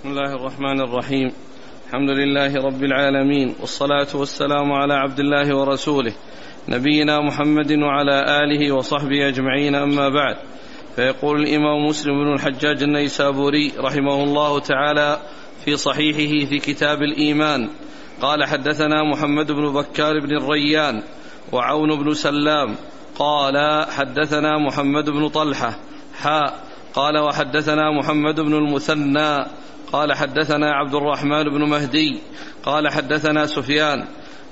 بسم الله الرحمن الرحيم. الحمد لله رب العالمين والصلاة والسلام على عبد الله ورسوله نبينا محمد وعلى آله وصحبه أجمعين أما بعد. فيقول الإمام مسلم بن الحجاج النيسابوري رحمه الله تعالى في صحيحه في كتاب الإيمان قال حدثنا محمد بن بكار بن الريان وعون بن سلام قال حدثنا محمد بن طلحة حاء قال وحدثنا محمد بن المثنى قال حدثنا عبد الرحمن بن مهدي قال حدثنا سفيان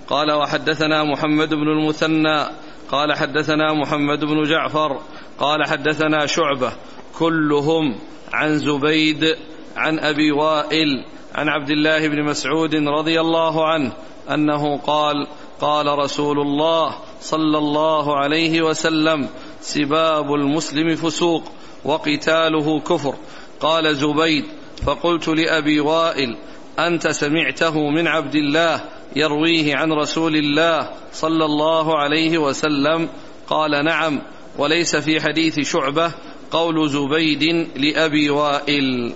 قال وحدثنا محمد بن المثنى قال حدثنا محمد بن جعفر قال حدثنا شعبة كلهم عن زبيد عن أبي وائل عن عبد الله بن مسعود رضي الله عنه أنه قال قال رسول الله صلى الله عليه وسلم سباب المسلم فسوق وقتاله كفر قال زبيد فقلت لأبي وائل أنت سمعته من عبد الله يرويه عن رسول الله صلى الله عليه وسلم. قال نعم وليس في حديث شعبة قول زبيد لأبي وائل.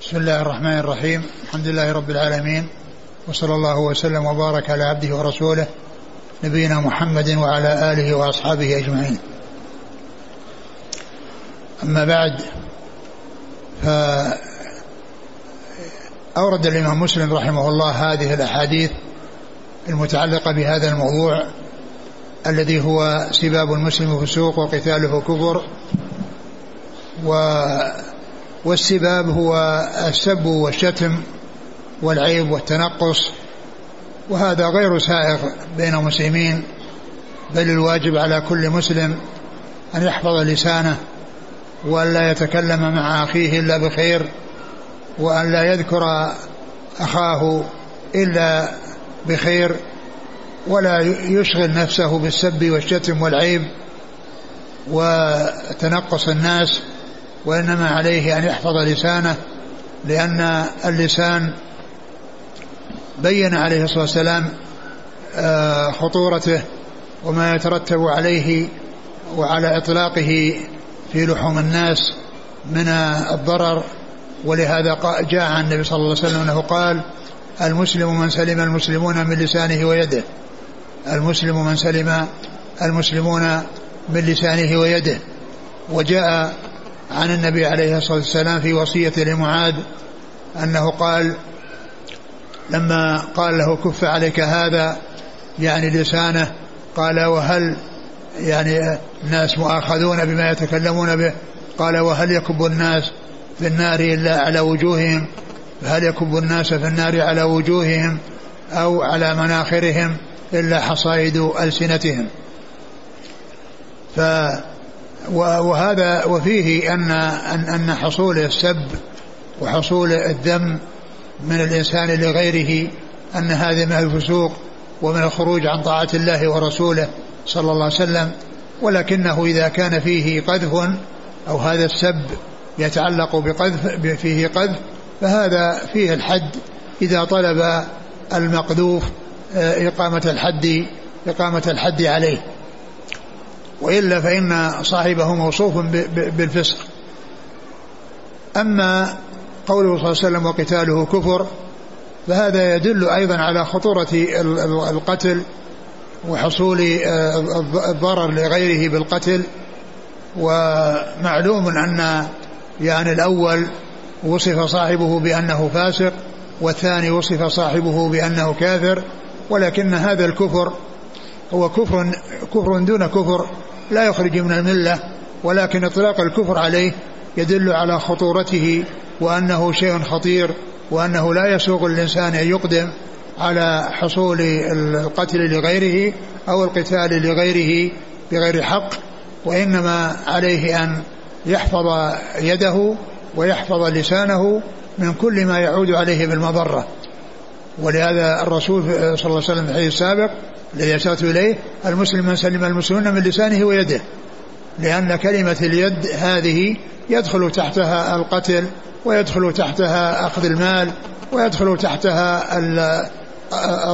بسم الله الرحمن الرحيم. الحمد لله رب العالمين وصلى الله وسلم وبارك على عبده ورسوله نبينا محمد وعلى آله وأصحابه أجمعين. أما بعد فاورد الإمام مسلم رحمه الله هذه الأحاديث المتعلقة بهذا الموضوع الذي هو سباب المسلم فسوق وقتاله كفر و والسباب هو السب والشتم والعيب والتنقص وهذا غير سائغ بين المسلمين بل الواجب على كل مسلم أن يحفظ لسانه وأن لا يتكلم مع أخيه إلا بخير. وأن لا يذكر أخاه إلا بخير ولا يشغل نفسه بالسب والشتم والعيب وتنقص الناس وإنما عليه أن يحفظ لسانه لأن اللسان بين عليه الصلاة والسلام خطورته وما يترتب عليه وعلى إطلاقه في لحوم الناس من الضرر ولهذا جاء عن النبي صلى الله عليه وسلم أنه قال المسلم من سلم المسلمون من لسانه ويده. المسلم من سلم المسلمون من لسانه ويده. وجاء عن النبي عليه الصلاة والسلام في وصية لمعاذ أنه قال لما قال له كف عليك هذا يعني لسانه قال وهل يعني الناس مؤاخذون بما يتكلمون به؟ قال وهل يكب الناس؟ في النار إلا على وجوههم. هل يكب الناس في النار على وجوههم أو على مناخرهم إلا حصائد ألسنتهم؟ ف وهذا وفيه أن أن حصول السب وحصول الذم من الإنسان لغيره أن هذا من الفسوق ومن الخروج عن طاعة الله ورسوله صلى الله عليه وسلم. ولكنه إذا كان فيه قذف أو هذا السب يتعلق بقذف فيه قذف فهذا فيه الحد. إذا طلب المقذوف إقامة الحد إقامة الحد عليه. وإلا فإن صاحبه موصوف بالفسق. أما قوله صلى الله عليه وسلم وقتاله كفر فهذا يدل أيضا على خطورة القتل وحصول الضرر لغيره بالقتل. ومعلوم أن يعني الأول وصف صاحبه بأنه فاسق والثاني وصف صاحبه بأنه كافر ولكن هذا الكفر هو كفر كفر دون كفر لا يخرج من الملة ولكن إطلاق الكفر عليه يدل على خطورته وأنه شيء خطير وأنه لا يسوغ الإنسان أن يقدم على حصول القتل لغيره أو القتال لغيره بغير حق وإنما عليه أن يحفظ يده ويحفظ لسانه من كل ما يعود عليه بالمضرة. ولهذا الرسول صلى الله عليه وسلم في الحديث السابق الذي أشرت إليه المسلم من سلم المسلمون من لسانه ويده لأن كلمة اليد هذه يدخل تحتها القتل ويدخل تحتها أخذ المال ويدخل تحتها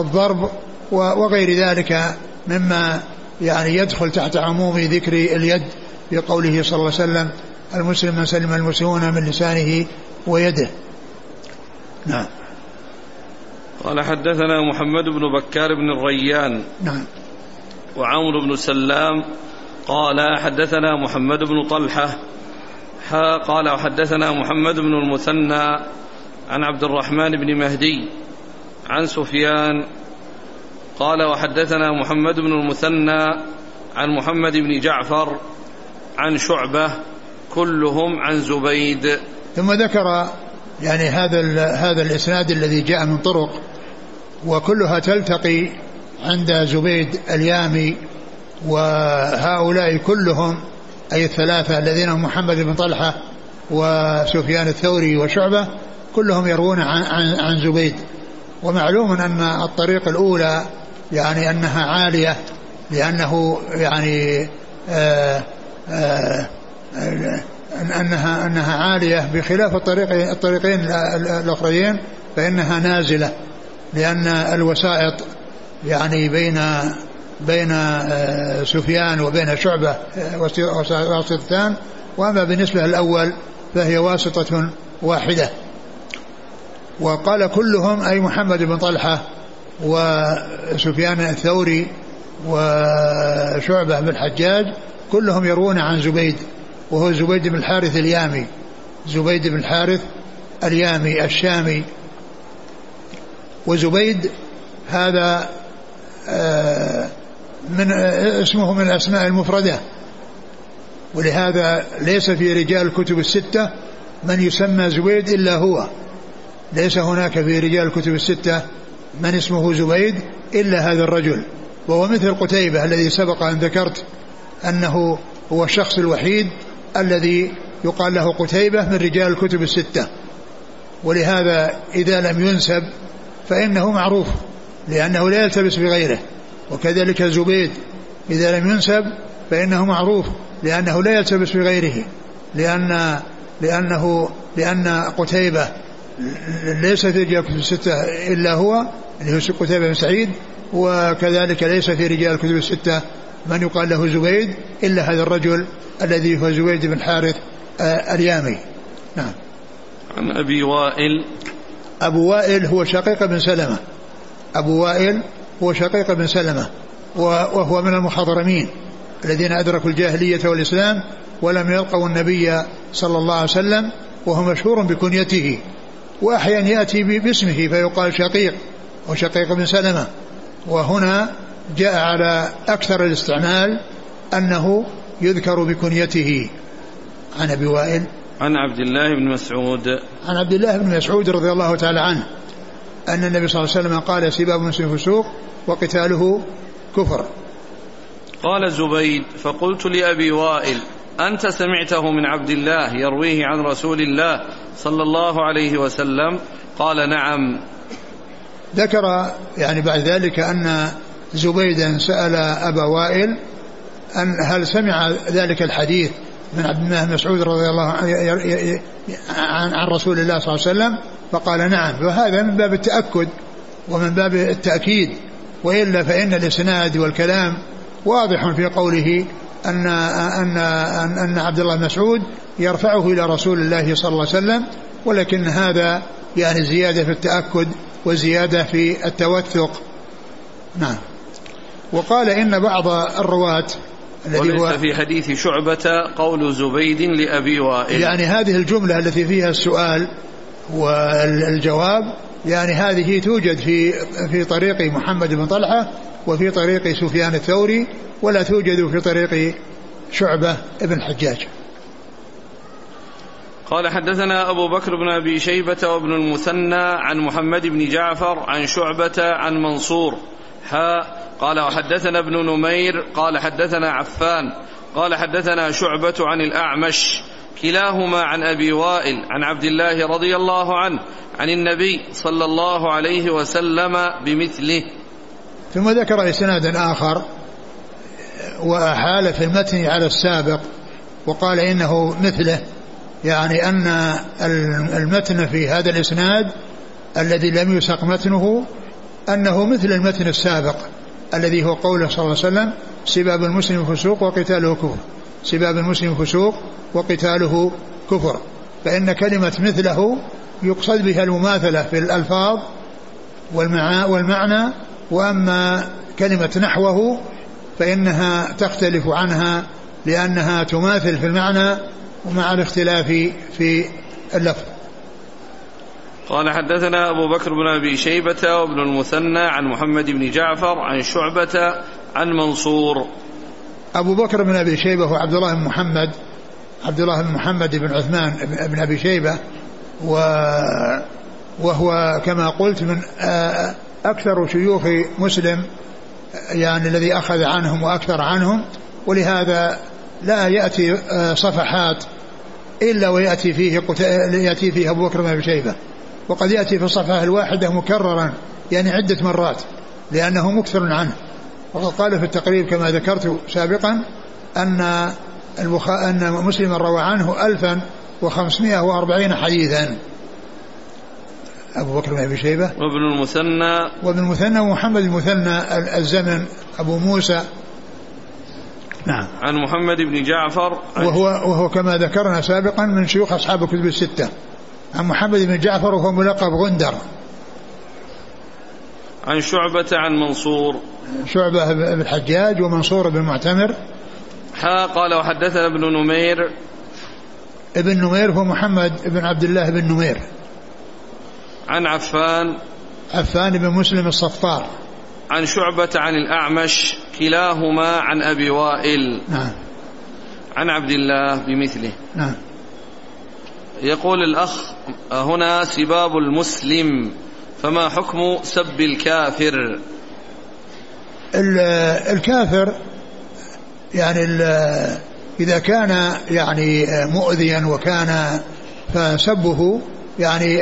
الضرب وغير ذلك مما يعني يدخل تحت عموم ذكر اليد. بقوله صلى الله عليه وسلم المسلم من سلم المسلمون من لسانه ويده. نعم. قال حدثنا محمد بن بكار بن الريان نعم. وعمر بن سلام قال حدثنا محمد بن طلحة قال وحدثنا محمد بن المثنى عن عبد الرحمن بن مهدي عن سفيان قال وحدثنا محمد بن المثنى عن محمد بن جعفر عن شعبة كلهم عن زبيد. ثم ذكر يعني هذا هذا الإسناد الذي جاء من طرق وكلها تلتقي عند زبيد اليامي وهؤلاء كلهم أي الثلاثة الذين هم محمد بن طلحة وسفيان الثوري وشعبة كلهم يروون عن, عن, عن زبيد. ومعلوم أن الطريق الأولى يعني أنها عالية لأنه يعني آآ أنها أنها عالية بخلاف الطريق الطريقين الأخرين فإنها نازلة لأن الوسائط يعني بين بين آه، سفيان وبين شعبة آه، واسطتان وأما بالنسبة للأول فهي واسطة واحدة. وقال كلهم أي محمد بن طلحة وسفيان الثوري وشعبة بن الحجاج كلهم يروون عن زبيد وهو زبيد بن الحارث اليامي. زبيد بن الحارث اليامي الشامي. وزبيد هذا آه، من آه، اسمه من الأسماء المفردة. ولهذا ليس في رجال الكتب الستة من يسمى زبيد إلا هو. ليس هناك في رجال الكتب الستة من اسمه زبيد إلا هذا الرجل. وهو مثل قتيبة الذي سبق أن ذكرت أنه هو الشخص الوحيد الذي يقال له قتيبة من رجال الكتب الستة. ولهذا إذا لم ينسب فإنه معروف لأنه لا يلتبس بغيره. وكذلك زبيد إذا لم ينسب فإنه معروف لأنه لا يلتبس بغيره. لأن لأنه لأن قتيبة ليس في رجال الكتب الستة إلا هو اللي هو قتيبة بن سعيد وكذلك ليس في رجال الكتب الستة من يقال له زبيد إلا هذا الرجل الذي هو زبيد بن حارث آه، اليامي. نعم. عن أبي وائل. أبو وائل هو شقيق بن سلمة. أبو وائل هو شقيق بن سلمة وهو من المخضرمين الذين أدركوا الجاهلية والإسلام ولم يلقوا النبي صلى الله عليه وسلم وهو مشهور بكنيته. وأحيانا يأتي باسمه فيقال شقيق وشقيق بن سلمة. وهنا جاء على أكثر الاستعمال أنه يذكر بكنيته. عن أبي وائل. عن عبد الله بن مسعود. عن عبد الله بن مسعود رضي الله تعالى عنه أن النبي صلى الله عليه وسلم قال سباب المسلم فسوق وقتاله كفر. قال زبيد فقلت لأبي وائل أنت سمعته من عبد الله يرويه عن رسول الله صلى الله عليه وسلم؟ قال نعم. ذكر يعني بعد ذلك أن زبيدا سأل أبا وائل أن هل سمع ذلك الحديث من عبد الله بن مسعود رضي الله عن, عن رسول الله صلى الله عليه وسلم؟ فقال نعم. فهذا من باب التأكد ومن باب التأكيد وإلا فإن الإسناد والكلام واضح في قوله أن أن أن, أن عبد الله بن مسعود يرفعه إلى رسول الله صلى الله عليه وسلم ولكن هذا يعني زيادة في التأكد وزيادة في التوثق. نعم. وقال إن بعض الرواة الذي هو في حديث شعبة قول زبيد لأبي وائل. يعني هذه الجملة التي فيها السؤال والجواب يعني هذه توجد في في طريق محمد بن طلحة وفي طريق سفيان الثوري ولا توجد في طريق شعبة ابن حجاج. قال حدثنا أبو بكر بن أبي شيبة وابن المثنى عن محمد بن جعفر عن شعبة عن منصور. حاء قال وحدثنا ابن نمير قال حدثنا عفان قال حدثنا شعبة عن الأعمش كلاهما عن أبي وائل عن عبد الله رضي الله عنه عن النبي صلى الله عليه وسلم بمثله. ثم ذكر إسناد آخر وأحال في المتن على السابق وقال إنه مثله يعني أن المتن في هذا الإسناد الذي لم يسق متنه أنه مثل المتن السابق. الذي هو قوله صلى الله عليه وسلم سباب المسلم فسوق وقتاله كفر. سباب المسلم فسوق وقتاله كفر. فإن كلمة مثله يقصد بها المماثلة في الألفاظ والمعنى وأما كلمة نحوه فإنها تختلف عنها لأنها تماثل في المعنى ومع الاختلاف في اللفظ. قال حدثنا أبو بكر بن أبي شيبة وابن المثنى عن محمد بن جعفر عن شعبة عن منصور. أبو بكر بن أبي شيبة هو عبد الله بن محمد عبد الله بن محمد بن عثمان بن أبي شيبة و وهو كما قلت من أكثر شيوخ مسلم يعني الذي أخذ عنهم وأكثر عنهم ولهذا لا يأتي صفحات إلا ويأتي فيه يأتي فيه أبو بكر بن أبي شيبة. وقد يأتي في الصفحة الواحدة مكررا يعني عدة مرات لأنه مكثر عنه. وقد قال في التقريب كما ذكرت سابقا أن البخ... أن مسلما روى عنه ألفا وخمسمائة وأربعين حديثا. أبو بكر بن أبي شيبة. وابن المثنى. وابن المثنى ومحمد المثنى الزمن أبو موسى. نعم. عن محمد بن جعفر. وهو وهو كما ذكرنا سابقا من شيوخ أصحاب الكتب الستة. عن محمد بن جعفر وهو ملقب غندر. عن شعبة عن منصور. شعبة بن الحجاج ومنصور بن معتمر حا قال وحدثنا ابن نمير. ابن نمير هو محمد بن عبد الله بن نمير. عن عفان. عفان بن مسلم الصفار. عن شعبة عن الأعمش كلاهما عن أبي وائل. نعم. عن عبد الله بمثله. نعم. يقول الأخ هنا سباب المسلم فما حكم سب الكافر؟ الكافر يعني إذا كان يعني مؤذيا وكان فسبه يعني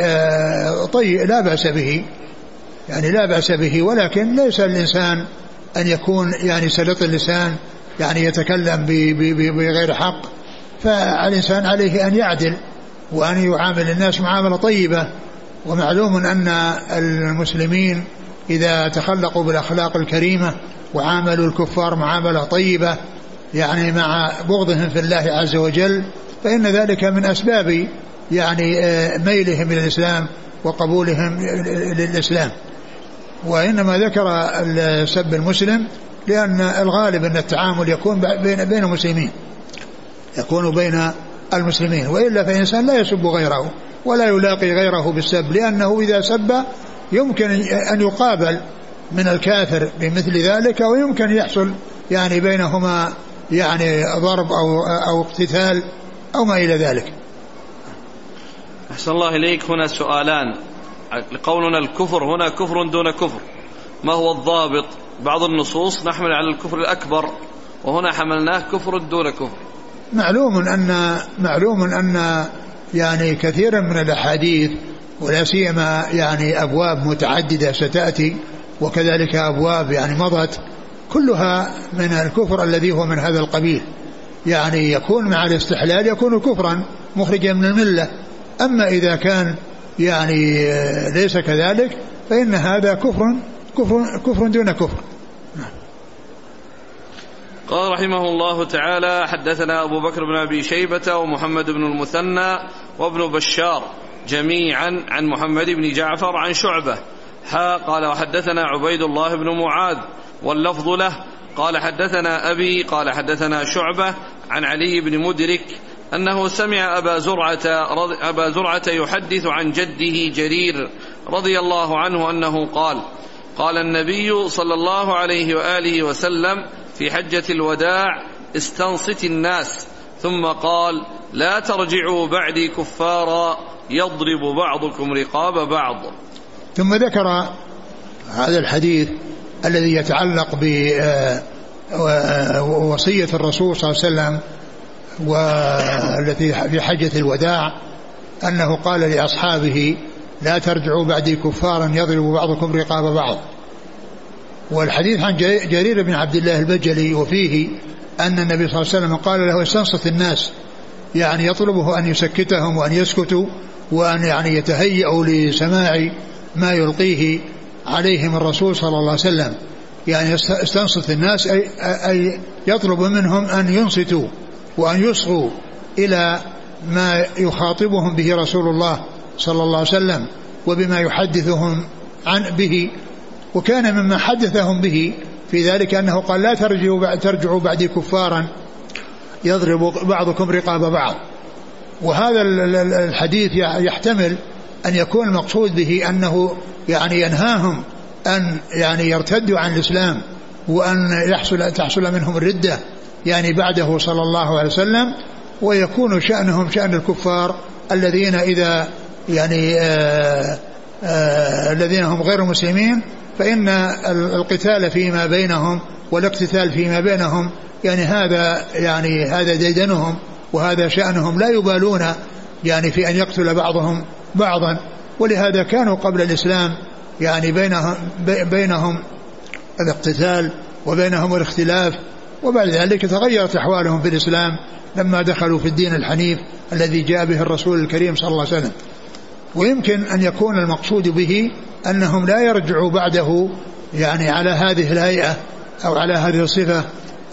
طيب لا بأس به يعني لا بأس به ولكن ليس الإنسان أن يكون يعني سلط اللسان يعني يتكلم بغير حق فالإنسان عليه أن يعدل. وأن يعامل الناس معاملة طيبة. ومعلوم أن المسلمين إذا تخلقوا بالأخلاق الكريمة وعاملوا الكفار معاملة طيبة يعني مع بغضهم في الله عز وجل فإن ذلك من أسباب يعني آه، ميلهم إلى الإسلام وقبولهم للإسلام. وإنما ذكر سب المسلم لأن الغالب أن التعامل يكون بين بين المسلمين. يكون بين المسلمين وإلا فإنسان لا يسب غيره ولا يلاقي غيره بالسب لأنه إذا سب يمكن أن يقابل من الكافر بمثل ذلك ويمكن يحصل يعني بينهما يعني ضرب أو أو اقتتال أو ما إلى ذلك. أحسن الله إليك. هنا سؤالان. قولنا الكفر هنا كفر دون كفر. ما هو الضابط؟ بعض النصوص نحمل على الكفر الأكبر وهنا حملناه كفر دون كفر. معلوم أن معلوم أن يعني كثيرا من الأحاديث ولا سيما يعني أبواب متعددة ستأتي وكذلك أبواب يعني مضت كلها من الكفر الذي هو من هذا القبيل. يعني يكون مع الاستحلال يكون كفرا مخرجا من الملة. أما إذا كان يعني ليس كذلك فإن هذا كفر كفر كفر دون كفر. قال رحمه الله تعالى حدثنا أبو بكر بن أبي شيبة ومحمد بن المثنى وابن بشار جميعا عن محمد بن جعفر عن شعبة. ها قال وحدثنا عبيد الله بن معاذ واللفظ له. قال حدثنا أبي قال حدثنا شعبة عن علي بن مدرك أنه سمع أبا زرعة, أبا زرعة يحدث عن جده جرير رضي الله عنه أنه قال قال النبي صلى الله عليه وآله وسلم في حجة الوداع استنصت الناس ثم قال لا ترجعوا بعدي كفارا يضرب بعضكم رقاب بعض. ثم ذكر هذا الحديث الذي يتعلق بوصية آه، الرسول صلى الله عليه وسلم والتي في حجة الوداع أنه قال لأصحابه لا ترجعوا بعدي كفارا يضرب بعضكم رقاب بعض. والحديث عن جرير بن عبد الله البجلي وفيه أن النبي صلى الله عليه وسلم قال له استنصت الناس يعني يطلبه أن يسكتهم وأن يسكتوا وأن يعني يتهيأوا لسماع ما يلقيه عليهم الرسول صلى الله عليه وسلم. يعني استنصت الناس أي, أي يطلب منهم أن ينصتوا وأن يصغوا إلى ما يخاطبهم به رسول الله صلى الله عليه وسلم وبما يحدثهم عن به وكان مما حدثهم به في ذلك أنه قال لا ترجعوا ترجعوا بعدي كفارا يضرب بعضكم رقاب بعض. وهذا الحديث يحتمل أن يكون المقصود به أنه يعني ينهاهم أن يعني يرتدوا عن الإسلام وأن يحصل تحصل منهم الردة يعني بعده صلى الله عليه وسلم ويكون شأنهم شأن الكفار الذين إذا يعني آآ آآ الذين هم غير مسلمين فإن القتال فيما بينهم والاقتتال فيما بينهم يعني هذا يعني هذا ديدنهم وهذا شأنهم لا يبالون يعني في أن يقتل بعضهم بعضا. ولهذا كانوا قبل الإسلام يعني بينهم بينهم الاقتتال وبينهم الاختلاف وبعد ذلك تغيرت أحوالهم في الإسلام لما دخلوا في الدين الحنيف الذي جاء به الرسول الكريم صلى الله عليه وسلم. ويمكن أن يكون المقصود به أنهم لا يرجعوا بعده يعني على هذه الهيئة أو على هذه الصفة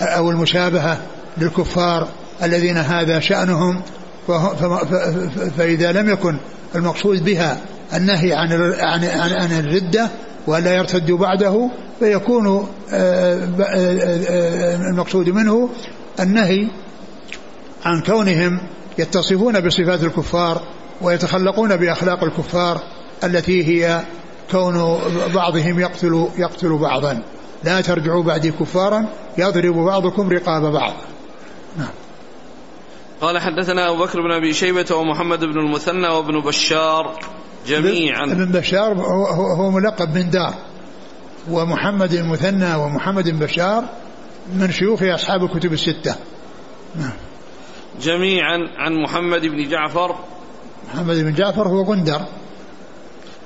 أو المشابهة للكفار الذين هذا شأنهم. فإذا لم يكن المقصود بها النهي عن عن عن الردة ولا يرتدوا بعده فيكون آه، آه، آه، المقصود منه النهي عن كونهم يتصفون بصفات الكفار ويتخلقون بأخلاق الكفار التي هي كون بعضهم يقتل يقتل بعضا. لا ترجعوا بعدي كفارا يضرب بعضكم رقاب بعض. نعم. قال حدثنا أبو بكر بن أبي شيبة ومحمد بن المثنى وابن بشار جميعا. ابن بشار هو, هو ملقب من دار. ومحمد المثنى ومحمد بن بشار من شيوخ أصحاب الكتب الستة. نعم. جميعا عن محمد بن جعفر محمد بن جعفر هو غندر.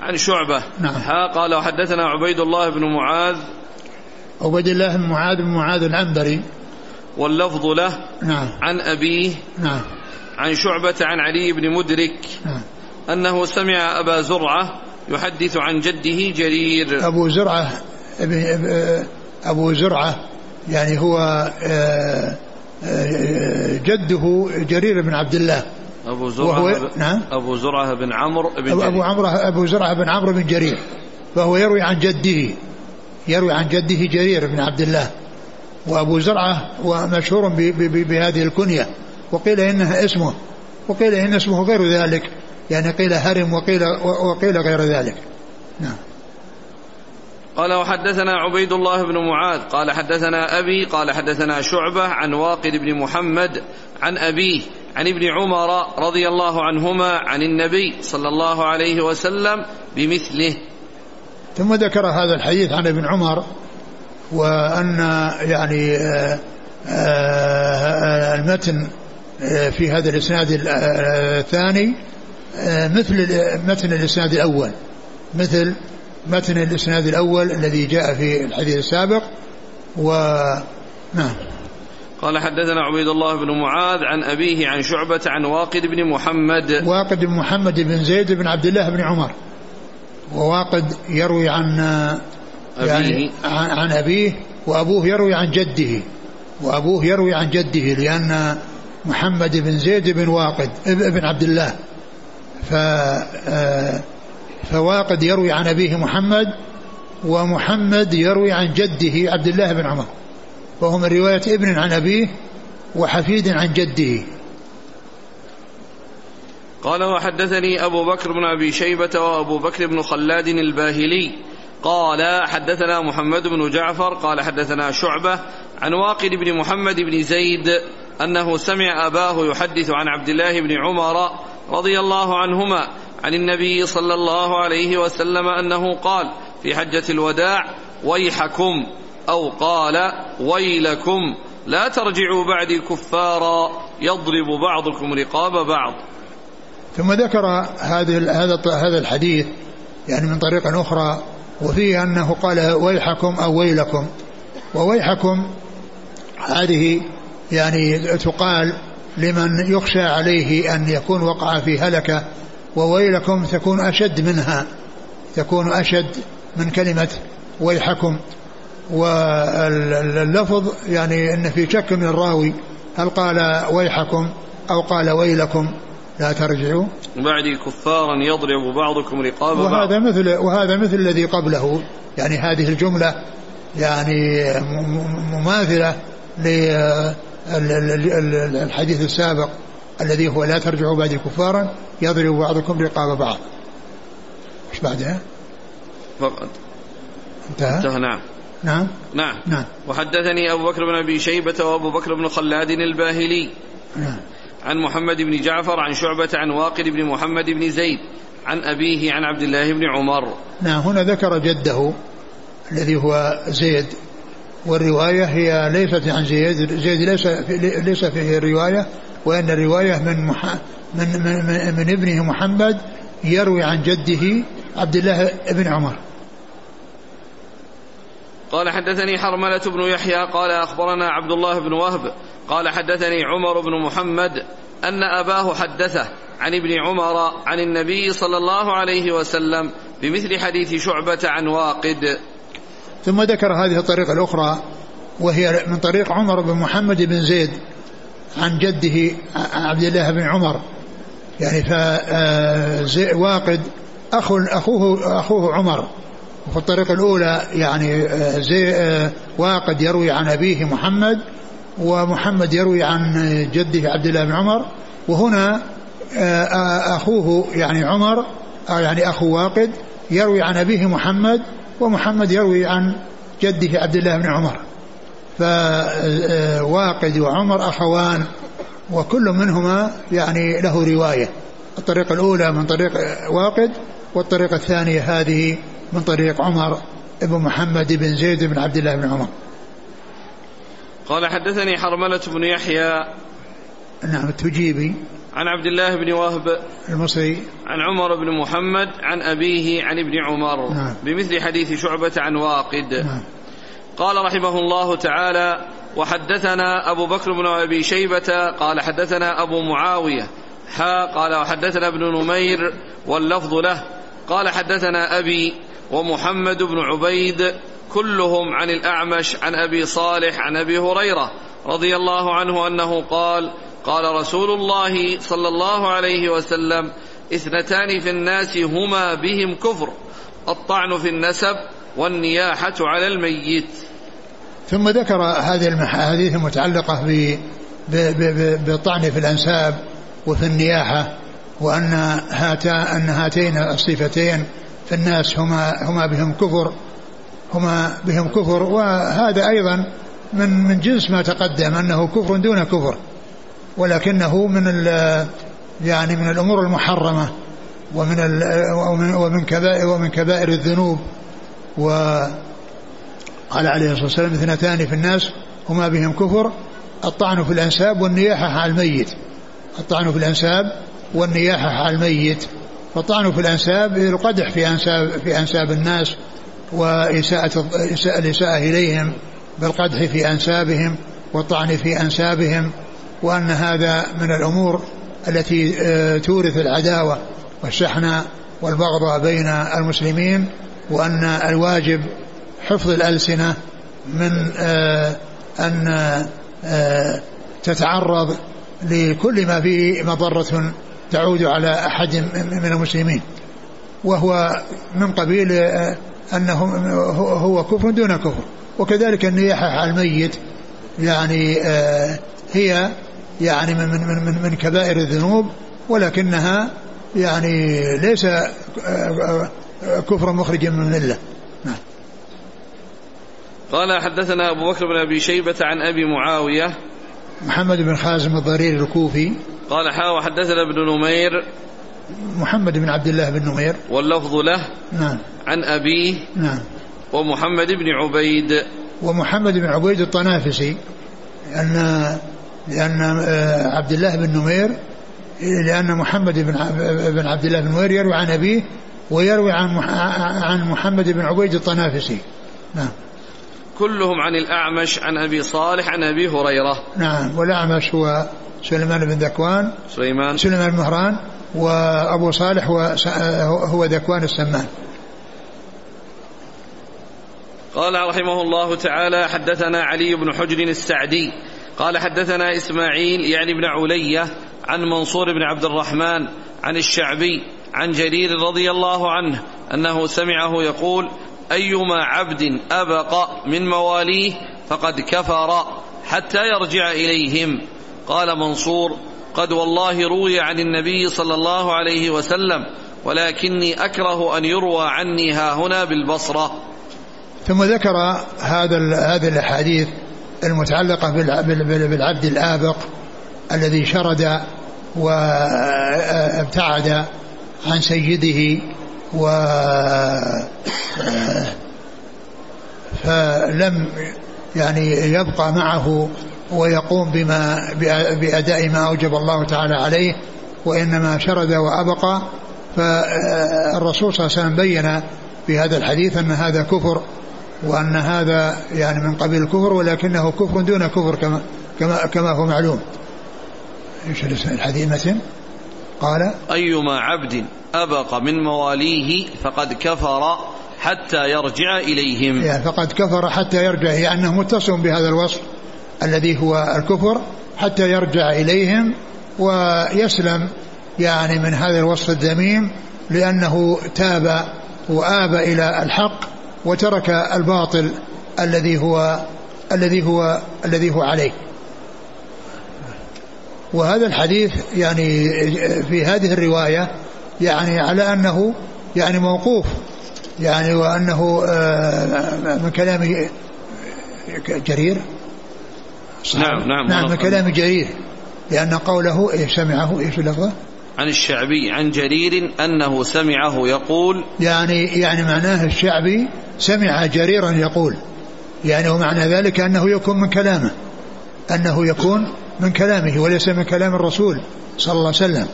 عن شعبة. نعم. ها قال وحدثنا عبيد الله بن معاذ. عبيد الله بن معاذ بن معاذ العنبري. واللفظ له نعم. عن أبيه. نعم. عن شعبة عن علي بن مدرك. نعم. أنه سمع أبا زرعة يحدث عن جده جرير. أبو زرعة أبو زرعة يعني هو آه، آه، جده جرير بن عبد الله. أبو زرعة وهو نعم. أبو زرعة بن عمرو بن أبو, أبو عمرو أبو زرعة بن عمرو بن جرير. فهو يروي عن جده. يروي عن جده جرير بن عبد الله. وأبو زرعة ومشهور بهذه الكنية. وقيل إنها اسمه. وقيل إن اسمه غير ذلك. يعني قيل هرم وقيل وقيل غير ذلك. نعم. قال وحدثنا عبيد الله بن معاذ. قال حدثنا أبي قال حدثنا شعبة عن واقد بن محمد عن أبيه عن ابن عمر رضي الله عنهما عن النبي صلى الله عليه وسلم بمثله. ثم ذكر هذا الحديث عن ابن عمر وأن يعني آه، آه، المتن آه، في هذا الإسناد الثاني مثل متن الإسناد الأول. مثل متن الإسناد الأول الذي جاء في الحديث السابق و نعم. قال حدثنا عبيد الله بن معاذ عن أبيه عن شعبة عن واقد بن محمد. واقد بن محمد بن زيد بن عبد الله بن عمر. وواقد يروي عن يعني أبيه عن أبيه وأبوه يروي عن جده. وأبوه يروي عن جده لأن محمد بن زيد بن واقد ابن عبد الله. ف فواقد يروي عن أبيه محمد ومحمد يروي عن جده عبد الله بن عمر. وهو من رواية ابن عن أبيه وحفيد عن جده. قال وحدثني أبو بكر بن أبي شيبة وأبو بكر بن خلاد الباهلي. قال حدثنا محمد بن جعفر قال حدثنا شعبة عن واقد بن محمد بن زيد أنه سمع أباه يحدث عن عبد الله بن عمر رضي الله عنهما عن النبي صلى الله عليه وسلم أنه قال في حجة الوداع ويحكم. أو قال ويلكم لا ترجعوا بعدي كفارا يضرب بعضكم رقاب بعض. ثم ذكر هذه هذا هذا الحديث يعني من طريق أخرى وفيه أنه قال ويحكم أو ويلكم. وويحكم هذه يعني تقال لمن يخشى عليه أن يكون وقع في هلكة وويلكم تكون أشد منها تكون أشد من كلمة ويحكم. واللفظ يعني أن في شك من الراوي هل قال ويحكم أو قال ويلكم؟ لا ترجعوا. بعدي كفارا يضرب بعضكم رقاب بعض. وهذا مثل وهذا مثل الذي قبله. يعني هذه الجملة يعني مماثلة للحديث السابق الذي هو لا ترجعوا بعد كفارا يضرب بعضكم رقاب بعض. إيش بعدها؟ فقط. انتهى؟ انتهى نعم. نعم. نعم. نعم. وحدثني أبو بكر بن أبي شيبة وأبو بكر بن خلاد الباهلي. نعم. عن محمد بن جعفر عن شعبة عن واقد بن محمد بن زيد عن أبيه عن عبد الله بن عمر. نعم. هنا ذكر جده الذي هو زيد والرواية هي ليست عن زيد زيد ليس ليس فيه الرواية وأن الرواية من مح من, من, من, من ابنه محمد يروي عن جده عبد الله بن عمر. قال حدثني حرملة بن يحيى قال أخبرنا عبد الله بن وهب قال حدثني عمر بن محمد أن أباه حدثه عن ابن عمر عن النبي صلى الله عليه وسلم بمثل حديث شعبة عن واقد. ثم ذكر هذه الطريقة الأخرى وهي من طريق عمر بن محمد بن زيد عن جده عبد الله بن عمر. يعني فواقد أخو أخوه أخوه عمر. وفي الطريقة الأولى يعني زي واقد يروي عن أبيه محمد ومحمد يروي عن جده عبد الله بن عمر وهنا أخوه يعني عمر يعني أخو واقد يروي عن أبيه محمد ومحمد يروي عن جده عبد الله بن عمر. فواقد وعمر أخوان وكل منهما يعني له رواية. الطريقة الأولى من طريق واقد والطريقة الثانية هذه من طريق عمر بن محمد بن زيد بن عبد الله بن عمر. قال حدثني حرملة بن يحيى. نعم التجيبي عن عبد الله بن وهب. المصري. عن عمر بن محمد عن أبيه عن ابن عمر. نعم. بمثل حديث شعبة عن واقد. نعم. قال رحمه الله تعالى وحدثنا أبو بكر بن أبي شيبة قال حدثنا أبو معاوية. حا قال وحدثنا ابن نمير واللفظ له. قال حدثنا أبي ومحمد بن عبيد كلهم عن الأعمش عن أبي صالح عن أبي هريرة رضي الله عنه أنه قال قال رسول الله صلى الله عليه وسلم اثنتان في الناس هما بهم كفر الطعن في النسب والنياحة على الميت. ثم ذكر هذه الأحاديث المتعلقة بالطعن في الأنساب وفي النياحة. وأن هاتا أن هاتين الصفتين في الناس هما هما بهم كفر هما بهم كفر وهذا أيضا من من جنس ما تقدم أنه كفر دون كفر ولكنه من يعني من الأمور المحرمة ومن ومن كبائر ومن كبائر الذنوب. وقال عليه الصلاة والسلام اثنتان في الناس هما بهم كفر الطعن في الأنساب والنياحة على الميت. الطعن في الأنساب والنياحة على الميت فالطعن في الأنساب القدح في أنساب في أنساب الناس وإساءة الإساءة إليهم بالقدح في أنسابهم والطعن في أنسابهم وأن هذا من الأمور التي تورث العداوة والشحنة والبغضاء بين المسلمين وأن الواجب حفظ الألسنة من أن تتعرض لكل ما فيه مضرة تعود على أحد من المسلمين وهو من قبيل أنه هو كفر دون كفر وكذلك النياحة على الميت يعني هي يعني من من من, من كبائر الذنوب ولكنها يعني ليس كفر مخرج من المله نعم. قال حدثنا أبو بكر بن أبي شيبة عن أبي معاوية. محمد بن خازم الضرير الكوفي. قال حا وحدثنا ابن نمير. محمد بن عبد الله بن نمير. واللفظ له نعم. عن أبيه. نعم. ومحمد بن عبيد. ومحمد بن عبيد الطنافسي لأن لأن عبد الله بن نمير لأن محمد بن بن عبد الله بن نمير يروي عن أبيه ويروي عن عن محمد بن عبيد الطنافسي. نعم. كلهم عن الأعمش عن أبي صالح عن أبي هريرة. نعم. والأعمش هو سليمان بن ذكوان سليمان. سليمان بن مهران وأبو صالح هو ذكوان السمان. قال رحمه الله تعالى حدثنا علي بن حجر السعدي. قال حدثنا إسماعيل يعني بن علية عن منصور بن عبد الرحمن عن الشعبي عن جرير رضي الله عنه أنه سمعه يقول أيما عبد أبق من مواليه فقد كفر حتى يرجع إليهم. قال منصور قد والله روي عن النبي صلى الله عليه وسلم ولكني أكره أن يروى عني ها هنا بالبصرة. ثم ذكر هذا هذه الأحاديث المتعلقة بالعبد الآبق الذي شرد وابتعد عن سيده و فلم يعني يبقى معه ويقوم بما بأداء ما أوجب الله تعالى عليه وإنما شرد وأبقى فالرسول صلى الله عليه وسلم بين في هذا الحديث أن هذا كفر وأن هذا يعني من قبيل الكفر ولكنه كفر دون كفر كما كما كما هو معلوم. إيش الحديث مثل؟ قال أيما عبد أبق من مواليه فقد كفر حتى يرجع إليهم يعني فقد كفر حتى يرجع يعني أنه متصل بهذا الوصف الذي هو الكفر حتى يرجع إليهم ويسلم يعني من هذا الوصف الذميم لأنه تاب وآب إلى الحق وترك الباطل الذي هو الذي هو الذي هو عليه. وهذا الحديث يعني في هذه الرواية يعني على أنه يعني موقوف يعني وأنه آه، من كلام جرير. نعم نعم نعم من كلام جرير. لأن قوله إيه سمعه إيش اللفظة؟ عن الشعبي عن جرير أنه سمعه يقول. يعني يعني معناه الشعبي سمع جريرا يقول. يعني ومعنى ذلك أنه يكون من كلامه. أنه يكون من كلامه وليس من كلام الرسول صلى الله عليه وسلم.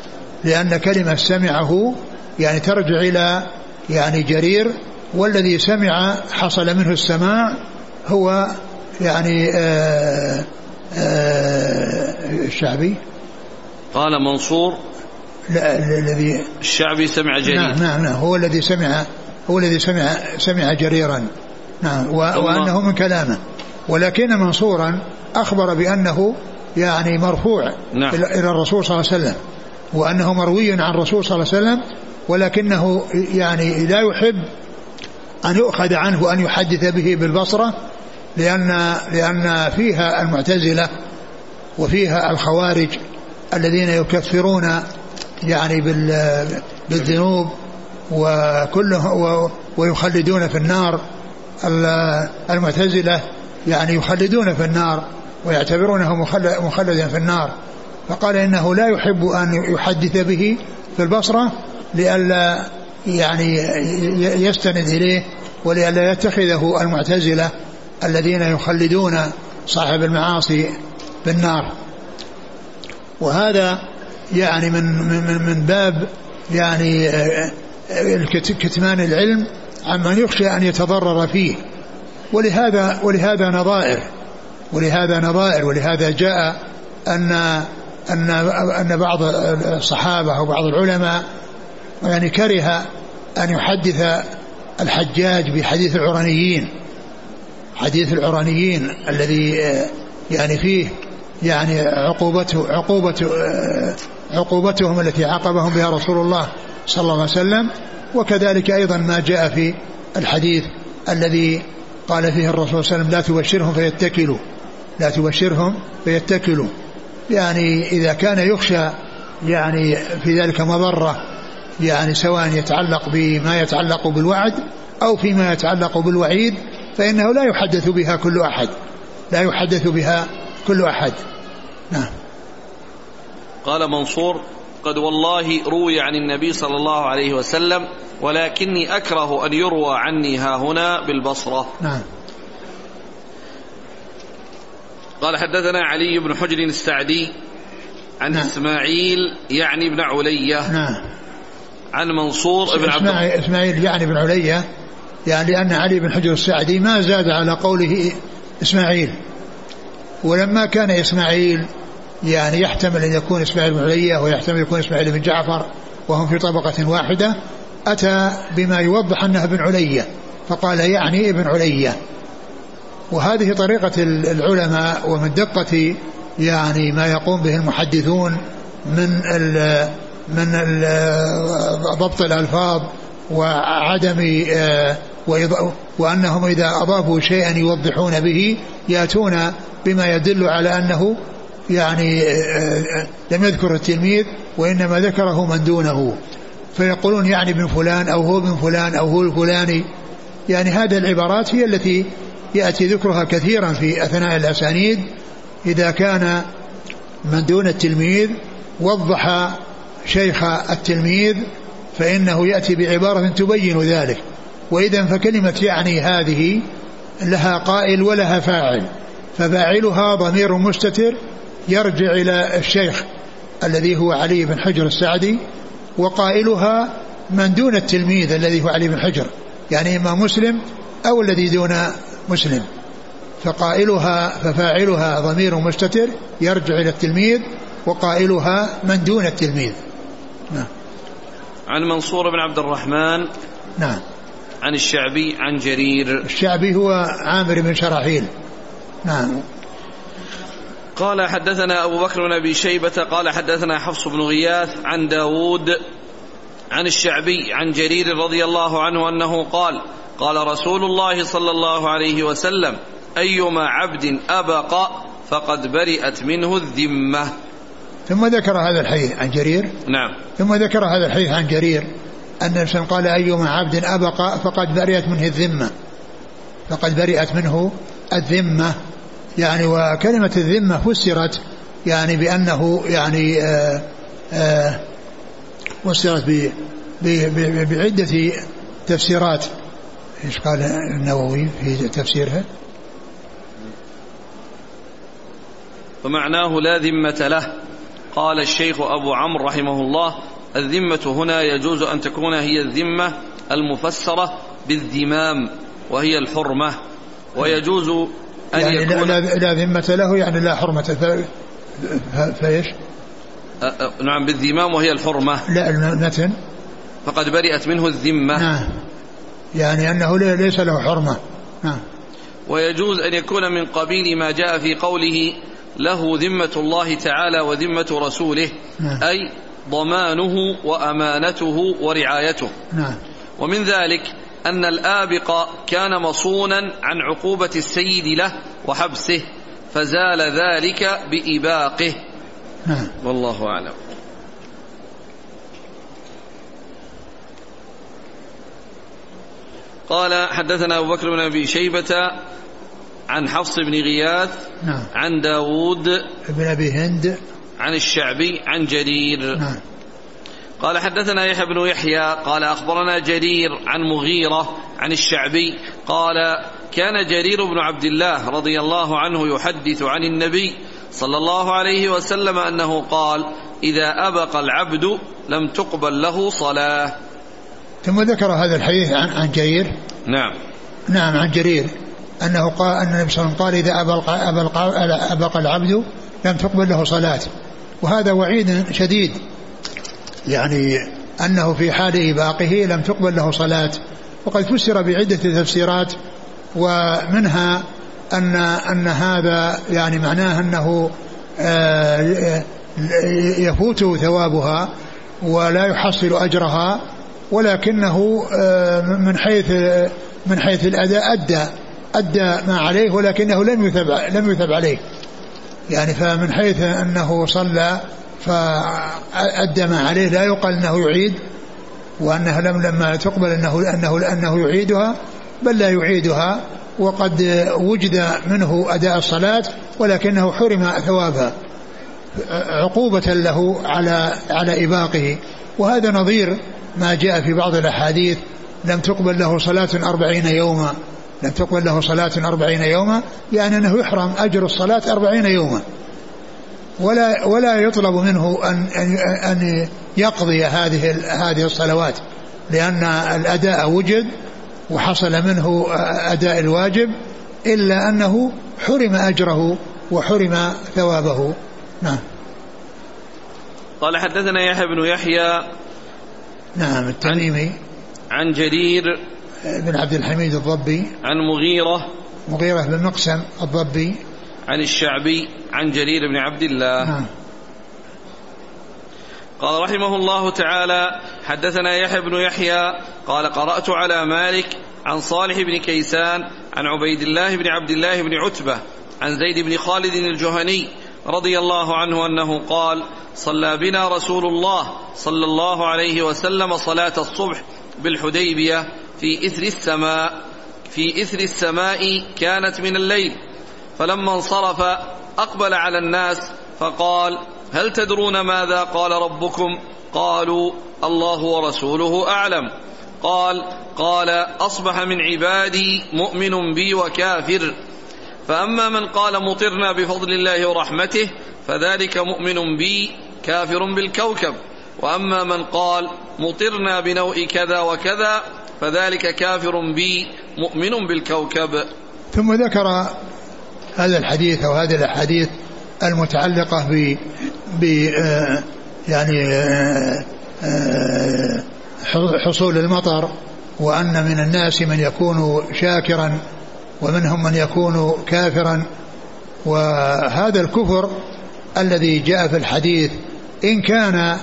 لأن كلمة سمعه يعني ترجع إلى يعني جرير والذي سمع حصل منه السماع هو يعني آآ آه، آآ آه، الشعبي. قال منصور لا الذي الشعبي سمع جرير. نعم نعم نعم هو الذي سمع هو الذي سمع سمع جريرا. نعم وأنه من كلامه. ولكن منصورا أخبر بأنه يعني مرفوع نعم. إلى الرسول صلى الله عليه وسلم وأنه مروي عن الرسول صلى الله عليه وسلم ولكنه يعني لا يحب أن يؤخذ عنه أن يحدث به بالبصرة لأن لأن فيها المعتزلة وفيها الخوارج الذين يكفرون يعني بالذنوب وكله ويخلدون في النار. المعتزلة يعني يخلدون في النار ويعتبرونه مخلدا في النار. فقال إنه لا يحب أن يحدث به في البصرة لئلا يعني يستند إليه ولئلا يتخذه المعتزلة الذين يخلدون صاحب المعاصي بالنار. وهذا يعني من من من باب يعني كتمان العلم عمن يخشى أن يتضرر فيه. ولهذا ولهذا نظائر. ولهذا نظائر. ولهذا جاء ان ان أن بعض الصحابة أو بعض العلماء يعني كره أن يحدث الحجاج بحديث العرانيين. حديث العرانيين الذي يعني فيه يعني عقوبته عقوبة عقوبتهم التي عاقبهم بها رسول الله صلى الله عليه وسلم. وكذلك أيضا ما جاء في الحديث الذي قال فيه الرسول صلى الله عليه وسلم لا تبشرهم فيتكلوا لا تبشرهم فيتكلوا. يعني إذا كان يخشى يعني في ذلك مضرة يعني سواء يتعلق بما يتعلق بالوعد أو فيما يتعلق بالوعيد فإنه لا يحدث بها كل أحد. لا يحدث بها كل أحد. نعم. قال منصور قد والله روي عن النبي صلى الله عليه وسلم ولكني أكره أن يروى عني ها هنا بالبصرة. نعم. قال حدثنا علي بن حجر السعدي عن نعم. إسماعيل يعني بن علية نعم. عن منصور بن عبد إسماعيل يعني بن علية يعني لأن علي بن حجر السعدي ما زاد على قوله إسماعيل. ولما كان إسماعيل يعني يحتمل أن يكون إسماعيل بن علية ويحتمل يكون إسماعيل بن جعفر وهم في طبقة واحدة أتى بما يوضح أنه ابن علية فقال يعني ابن علية. وهذه طريقة العلماء ومن دقة يعني ما يقوم به المحدثون من ال من ال ضبط الألفاظ وعدم آه، وأنهم إذا أضافوا شيئا يوضحون به يأتون بما يدل على أنه يعني آه، آه، لم يذكر التلميذ وإنما ذكره من دونه. فيقولون يعني ابن فلان أو هو ابن فلان أو هو الفلاني. يعني هذه العبارات هي التي يأتي ذكرها كثيرا في أثناء الأسانيد. إذا كان من دون التلميذ وضح شيخ التلميذ فإنه يأتي بعبارة تبين ذلك. وإذا فكلمة يعني هذه لها قائل ولها فاعل ففاعلها ضمير مستتر يرجع إلى الشيخ الذي هو علي بن حجر السعدي وقائلها من دون التلميذ الذي هو علي بن حجر يعني إما مسلم أو الذي دون مسلم. فقائلها ففاعلها ضمير مستتر يرجع إلى التلميذ وقائلها من دون التلميذ. نعم. عن منصور بن عبد الرحمن نعم. عن الشعبي عن جرير. الشعبي هو عامر بن شراحيل. نعم. قال حدثنا أبو بكر بن أبي شيبة قال حدثنا حفص بن غياث عن داود عن الشعبي عن جرير رضي الله عنه أنه قال قال رسول الله صلى الله عليه وسلم أيما عبد أبق فقد برئت منه الذمة. ثم ذكر هذا الحديث عن جرير. نعم. ثم ذكر هذا الحديث عن جرير. أن قال أيما عبد أبق فقد برئت منه الذمة. فقد برئت منه الذمة. يعني وكلمة الذمة فسرت يعني بأنه يعني آآ آآ فسرت بعدة تفسيرات. إيش قال النووي في تفسيرها؟ فمعناه لا ذمة له. قال الشيخ أبو عمرو رحمه الله الذمة هنا يجوز أن تكون هي الذمة المفسرة بالذمام وهي الحرمة. ويجوز أن يعني يكون لا, لا ذمة له يعني لا حرمة. فإيش؟ نعم بالذمام وهي الحرمة. لا المتن فقد برئت منه الذمة. نعم. يعني أنه ليس له حرمة. نعم. ويجوز أن يكون من قبيل ما جاء في قوله له ذمة الله تعالى وذمة رسوله نعم. أي ضمانه وأمانته ورعايته نعم. ومن ذلك أن الآبق كان مصونا عن عقوبة السيد له وحبسه فزال ذلك بإباقه نعم. والله أعلم قال حدثنا أبو بكر بن أبي شيبة عن حفص بن غياث نعم. عن داود بن أبي هند عن الشعبي عن جرير. نعم. قال حدثنا يحيى بن يحيى قال أخبرنا جرير عن مغيرة عن الشعبي قال كان جرير بن عبد الله رضي الله عنه يحدث عن النبي صلى الله عليه وسلم أنه قال إذا أبق العبد لم تقبل له صلاة. ثم ذكر هذا الحديث عن عن جرير. نعم. نعم عن جرير. أنه قال أن النبي صلى الله عليه وسلم قال إذا أبق, أبق, أبق العبد لم تقبل له صلاة. وهذا وعيد شديد. يعني أنه في حال إباقه لم تقبل له صلاة. وقد فسر بعدة تفسيرات ومنها أن أن هذا يعني معناه أنه آه، يفوت ثوابها ولا يحصل أجرها ولكنه آه، من حيث من حيث الأداء أدى أدى ما عليه ولكنه لم يثب لم يثب عليه. يعني فمن حيث أنه صلى فأدى ما عليه لا يقال أنه يعيد وأنها لم لما تقبل أنه أنه أنه يعيدها بل لا يعيدها وقد وجد منه أداء الصلاة ولكنه حرم ثوابها عقوبة له على على إباقه. وهذا نظير ما جاء في بعض الأحاديث لم تقبل له صلاة أربعين يوما. لم تقبل له صلاة أربعين يوما يعني أنه يحرم أجر الصلاة أربعين يوما. ولا ولا يطلب منه أن أن أن يقضي هذه هذه الصلوات لأن الأداء وجد وحصل منه أداء الواجب إلا أنه حرم أجره وحرم ثوابه. نعم. قال حدثنا يحيى بن يحيى نعم التميمي. عن جرير بن عبد الحميد الضبي. عن مغيرة. مغيرة بن مقسم الضبي. عن الشعبي عن جرير بن عبد الله. نعم. قال رحمه الله تعالى حدثنا يحيى بن يحيى قال قرأت على مالك عن صالح بن كيسان عن عبيد الله بن عبد الله بن عتبة عن زيد بن خالد الجهني رضي الله عنه أنه قال صلى بنا رسول الله صلى الله عليه وسلم صلاة الصبح بالحديبية في إثر السماء في إثر السماء كانت من الليل. فلما انصرف أقبل على الناس فقال هل تدرون ماذا قال ربكم؟ قالوا الله ورسوله أعلم. قال قال أصبح من عبادي مؤمن بي وكافر. فأما من قال مطرنا بفضل الله ورحمته فذلك مؤمن بي كافر بالكوكب. وأما من قال مطرنا بنوء كذا وكذا فذلك كافر بي مؤمن بالكوكب. ثم ذكر هذا الحديث أو هذه الأحاديث المتعلقة ب ب يعني آه، آه، حصول المطر وأن من الناس من يكون شاكرا ومنهم من يكون كافرا. وهذا الكفر الذي جاء في الحديث إن كان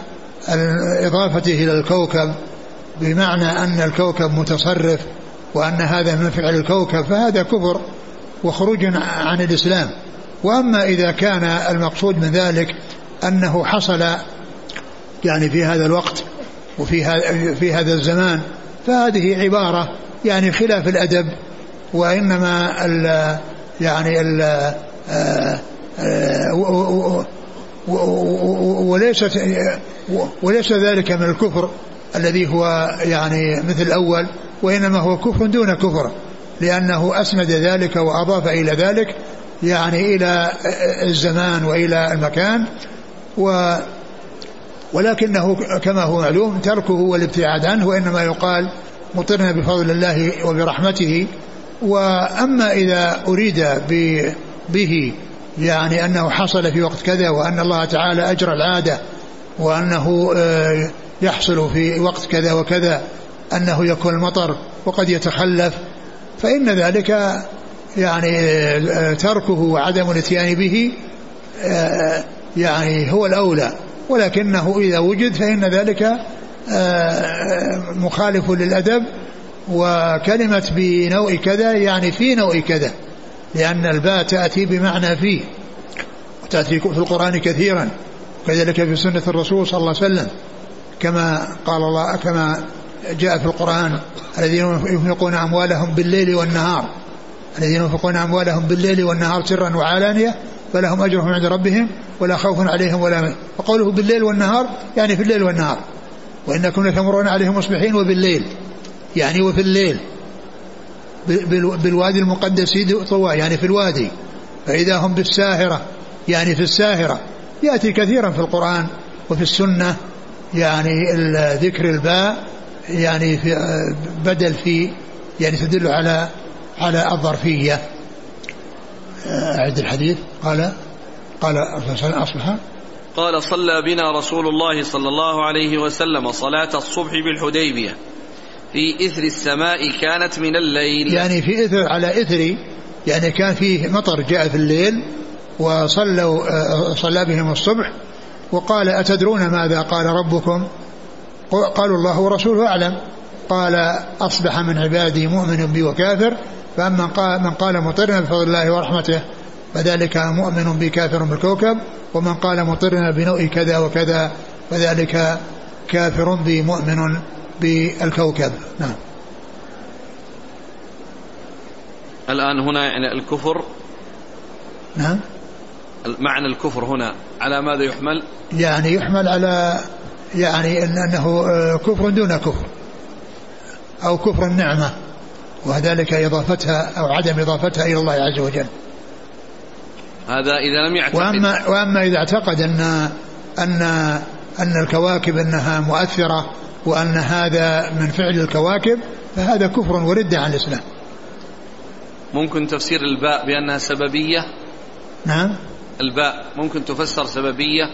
اضافته إلى الكوكب بمعنى أن الكوكب متصرف وأن هذا من فعل الكوكب فهذا كفر وخروج عن الإسلام. وأما إذا كان المقصود من ذلك أنه حصل يعني في هذا الوقت وفي في هذا الزمان فهذه عبارة يعني خلاف الأدب وإنما ال يعني ال آه، آه، وليست وليس ذلك من الكفر الذي هو يعني مثل الأول وإنما هو كفر دون كفر لأنه أسند ذلك وأضاف إلى ذلك يعني إلى الزمان وإلى المكان و ولكنه كما هو معلوم تركه والابتعاد عنه وإنما يقال مطرنا بفضل الله وبرحمته وأما إذا أريد به يعني أنه حصل في وقت كذا وأن الله تعالى أجرى العادة وأنه آه، يحصل في وقت كذا وكذا أنه يكون المطر وقد يتخلف فإن ذلك يعني آه، تركه وعدم الاتيان به آه، يعني هو الأولى. ولكنه إذا وجد فإن ذلك مخالف للأدب وكلمة بنوع كذا يعني في نوع كذا. لأن الباء تأتي بمعنى فيه وتأتي في القرآن كثيرا وكذلك في سنة الرسول صلى الله عليه وسلم كما قال الله كما جاء في القرآن الذين ينفقون أموالهم بالليل والنهار الذين ينفقون أموالهم بالليل والنهار سرا وعلانية فلهم أجرهم عند ربهم ولا خوف عليهم ولا وقوله بالليل والنهار يعني في الليل والنهار وإنكم لتمرون عليهم مصبحين وبالليل يعني وفي الليل بالوادي المقدس طوى يعني في الوادي. فإذا هم بالساهرة يعني في الساهرة. يأتي كثيرا في القرآن وفي السنة يعني ذكر الباء يعني في بدل في يعني تدل على على الظرفية. أعد الحديث. قال قال أصبح قال صلى بنا رسول الله صلى الله عليه وسلم صلاة الصبح بالحديبية. في إثر السماء كانت من الليل. يعني في إثر على إثر يعني كان فيه مطر جاء في الليل وصلوا آه، صلى بهم الصبح وقال أتدرون ماذا؟ قال ربكم. قالوا الله ورسوله أعلم. قال أصبح من عبادي مؤمن بي وكافر. فأما قال من قال مطرنا بفضل الله ورحمته فذلك مؤمن بي كافر بالكوكب ومن قال مطرنا بنوء كذا وكذا فذلك كافر بي مؤمن بالكوكب. نعم. الآن هنا يعني الكفر. نعم. معنى الكفر هنا على ماذا يحمل؟ يعني يحمل على يعني إن أنه آه، كفر دون كفر. أو كفر النعمة. وذلك إضافتها أو عدم إضافتها إلى الله عز وجل. هذا إذا لم يعتقد. وأما, وأما إذا اعتقد أن أن أن الكواكب أنها مؤثرة وأن هذا من فعل الكواكب فهذا كفر ورد عن الإسلام. ممكن تفسير الباء بأنها سببية؟ نعم. الباء ممكن تفسر سببية؟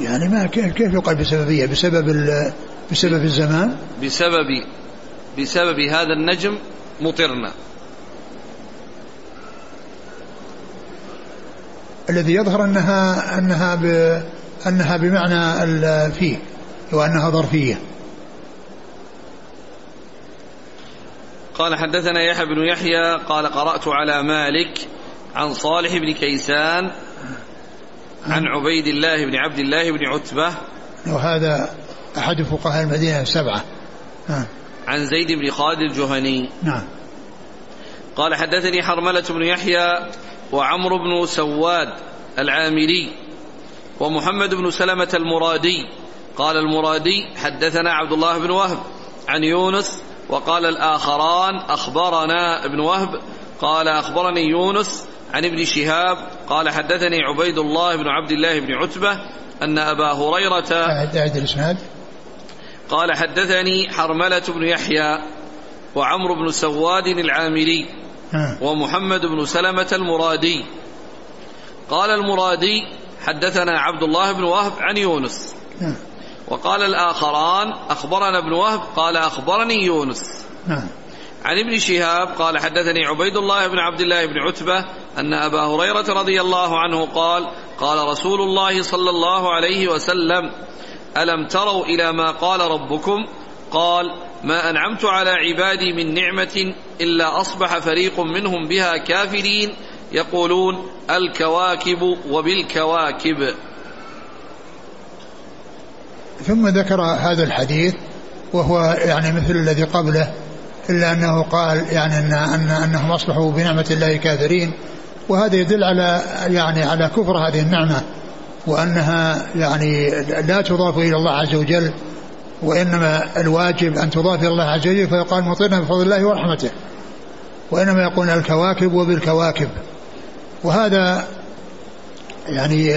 يعني ما كيف يقال بسببية؟ بسبب بسبب الزمان؟ بسبب بسبب هذا النجم مطرنا. الذي يظهر أنها أنها أنها بمعنى فيه وأنها ظرفية. قال حدثنا يحيى بن يحيى قال قرأت على مالك عن صالح بن كيسان عن عبيد الله بن عبد الله بن عتبة. وهذا أحد فقهاء المدينة السبعة نعم عن زيد بن خالد الجهني. نعم. قال حدثني حرملة بن يحيى وعمرو بن سواد العامري. ومحمد بن سلمة المرادي. قال المرادي حدثنا عبد الله بن وهب عن يونس وقال الآخران أخبرنا ابن وهب. قال أخبرني يونس عن ابن شهاب. قال حدثني عبيد الله بن عبد الله بن عتبة أن أبا هريرة أعد الإسناد. قال حدثني حرملة بن يحيى وعمرو بن سواد العامري ومحمد بن سلمة المرادي. قال المرادي حدثنا عبد الله بن وهب عن يونس. وقال الآخران أخبرنا ابن وهب قال أخبرني يونس. نعم. عن ابن شهاب قال حدثني عبيد الله بن عبد الله بن عتبة أن أبا هريرة رضي الله عنه قال قال رسول الله صلى الله عليه وسلم ألم تروا إلى ما قال ربكم؟ قال ما أنعمت على عبادي من نعمة إلا أصبح فريق منهم بها كافرين يقولون الكواكب وبالكواكب. ثم ذكر هذا الحديث وهو يعني مثل الذي قبله إلا أنه قال يعني أن أن أنهم أصبحوا بنعمة الله كافرين. وهذا يدل على يعني على كفر هذه النعمة وأنها يعني لا تضاف إلى الله عز وجل وإنما الواجب أن تضاف إلى الله عز وجل فيقال مطرنا بفضل الله ورحمته. وإنما يقول الكواكب وبالكواكب. وهذا يعني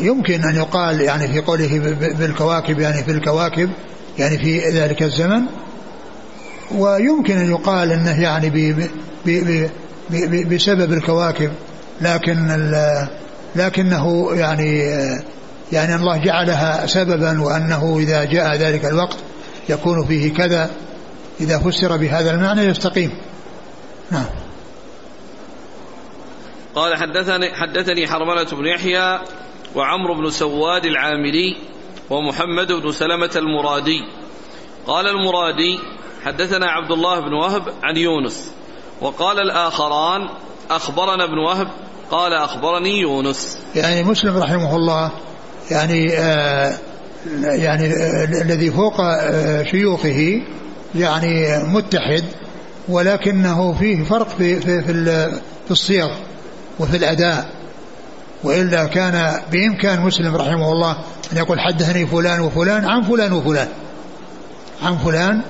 يمكن أن يقال يعني في قوله بالكواكب يعني في الكواكب يعني في ذلك الزمن. ويمكن أن يقال أنه يعني ب ب ب بسبب الكواكب لكن لكنه يعني يعني الله جعلها سببا وأنه إذا جاء ذلك الوقت يكون فيه كذا إذا فسر بهذا المعنى يستقيم. نعم. قال حدثني حدثني حرملة بن يحيى وعمرو بن سواد العامري ومحمد بن سلمة المرادي. قال المرادي حدثنا عبد الله بن وهب عن يونس وقال الآخران أخبرنا ابن وهب قال أخبرني يونس. يعني مسلم رحمه الله يعني آه يعني آه الذي فوق آه شيوخه يعني متحد ولكنه فيه فرق في في في, في الصيغ. وفي الأداء. وإلا كان بإمكان مسلم رحمه الله أن يقول حدثني فلان وفلان عن فلان وفلان. عن فلان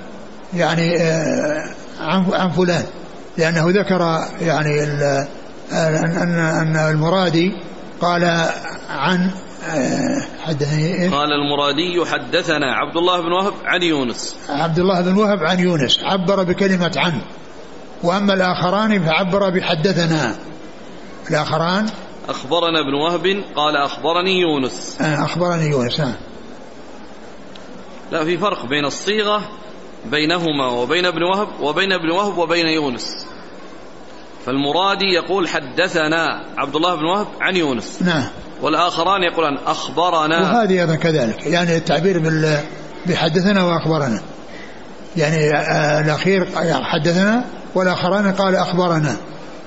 يعني آه، عن عن فلان. لأنه ذكر يعني أن أن المرادي قال عن آه، حدثني إيه؟ قال المرادي حدثنا عبد الله بن وهب عن يونس. عبد الله بن وهب عن يونس. عبر بكلمة عن. وأما الآخران فعبر بحدثنا. الآخران؟ أخبرنا ابن وهب قال أخبرني يونس. آه، أخبرني يونس نعم لا في فرق بين الصيغة بينهما وبين ابن وهب وبين ابن وهب وبين يونس. فالمرادي يقول حدثنا عبد الله بن وهب عن يونس. نعم. والآخران يقولان أخبرنا. وهذه أيضا كذلك يعني التعبير بحدثنا وأخبرنا. يعني آه، الأخير حدثنا والآخران قال أخبرنا.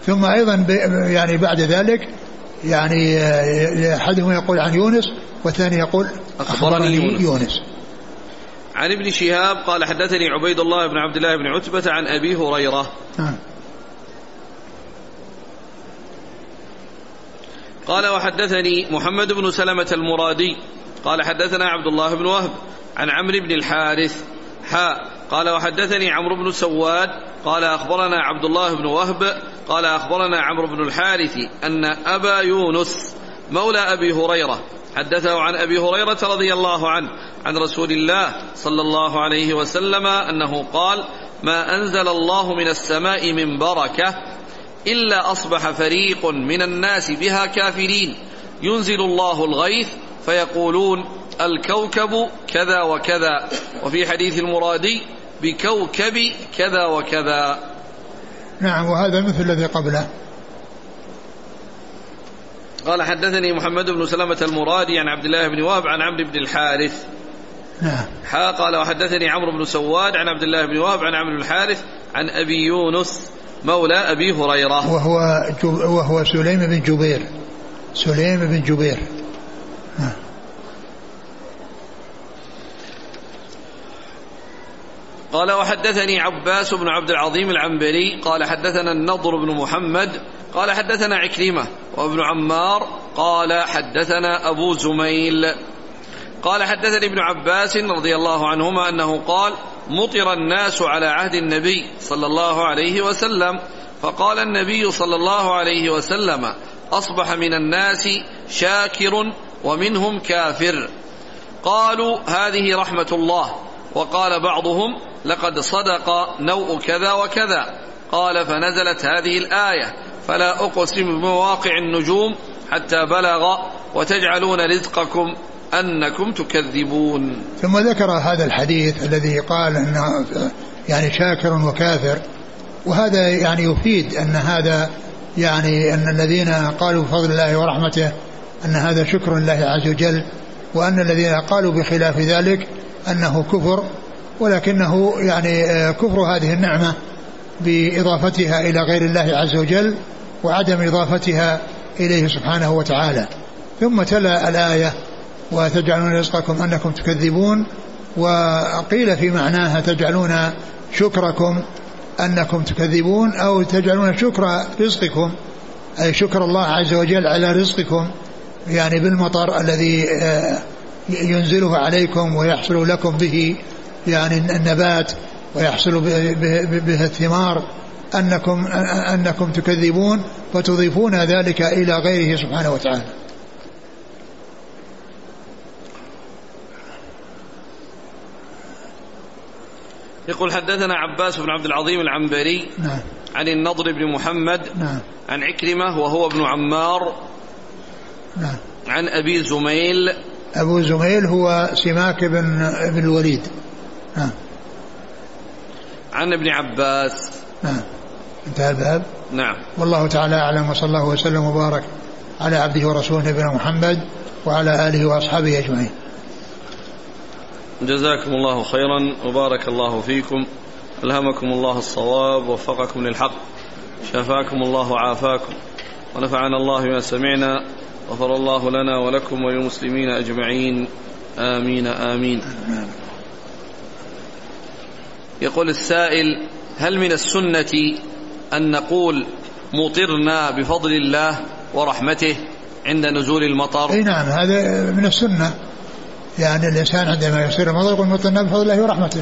ثم أيضا يعني بعد ذلك يعني آه، أحدهم يقول عن يونس والثاني يقول أخبرني يونس, يونس. عن ابن شهاب قال حدثني عبيد الله بن عبد الله بن عتبة عن أبي هريرة. نعم. قال وحدثني محمد بن سلمة المرادي. قال حدثنا عبد الله بن وهب عن عمرو بن الحارث. حاء. قال وحدثني عمرو بن سواد قال أخبرنا عبد الله بن وهب قال أخبرنا عمرو بن الحارث أن أبا يونس مولى أبي هريرة حدثه عن أبي هريرة رضي الله عنه عن رسول الله صلى الله عليه وسلم أنه قال ما أنزل الله من السماء من بركة إلا أصبح فريق من الناس بها كافرين. ينزل الله الغيث فيقولون الكوكب كذا وكذا. وفي حديث المرادي بكوكب كذا وكذا. نعم وهذا مثل الذي قبله. قال حدثني محمد بن سلمة المرادي عن عبد الله بن وهب عن عمرو بن الحارث. نعم. حا قال وحدثني عمرو بن سواد عن عبد الله بن وهب عن عمرو بن الحارث عن أبي يونس مولى أبي هريرة. وهو وهو سليم بن جبير. سليم بن جبير. قال وحدثني عباس بن عبد العظيم العنبري قال حدثنا النضر بن محمد قال حدثنا عكرمة وابن عمار قال حدثنا أبو زميل قال حدثني ابن عباس رضي الله عنهما أنه قال مطر الناس على عهد النبي صلى الله عليه وسلم فقال النبي صلى الله عليه وسلم أصبح من الناس شاكر ومنهم كافر قالوا هذه رحمة الله وقال بعضهم لقد صدق نوء كذا وكذا. قال فنزلت هذه الآية. فلا أقسم بمواقع النجوم حتى بلغ وتجعلون رزقكم أنكم تكذبون. ثم ذكر هذا الحديث الذي قال أنه يعني شاكر وكافر. وهذا يعني يفيد أن هذا يعني أن الذين قالوا بفضل الله ورحمته أن هذا شكر الله عز وجل وأن الذين قالوا بخلاف ذلك أنه كفر ولكنه يعني كفر هذه النعمة بإضافتها إلى غير الله عز وجل وعدم إضافتها إليه سبحانه وتعالى. ثم تلا الآية وتجعلون رزقكم أنكم تكذبون وقيل في معناها تجعلون شكركم أنكم تكذبون أو تجعلون شكر رزقكم أي شكر الله عز وجل على رزقكم يعني بالمطر الذي آه، ينزله عليكم ويحصل لكم به يعني النبات ويحصل به الثمار أنكم أنكم تكذبون فتضيفون ذلك إلى غيره سبحانه وتعالى. يقول حدثنا عباس بن عبد العظيم العنبري نعم. عن النضر بن محمد نعم. عن عكرمة وهو ابن عمار نعم. عن أبي زميل أبو زميل هو سماك بن ابن الوليد. نعم عن ابن عباس. نعم انتهى الباب؟ نعم. والله تعالى أعلم وصلى الله وسلم وبارك على عبده ورسوله نبينا محمد وعلى آله وأصحابه أجمعين. جزاكم الله خيرا وبارك الله فيكم. ألهمكم الله الصواب ووفقكم للحق شفاكم الله وعافاكم ونفعنا الله بما سمعنا غفر الله لنا ولكم وللمسلمين أجمعين. آمين. آمين. يقول السائل هل من السنة أن نقول مطرنا بفضل الله ورحمته عند نزول المطر؟ أي نعم هذا من السنة. يعني الإنسان عندما يصير المطر يقول مطرنا بفضل الله ورحمته.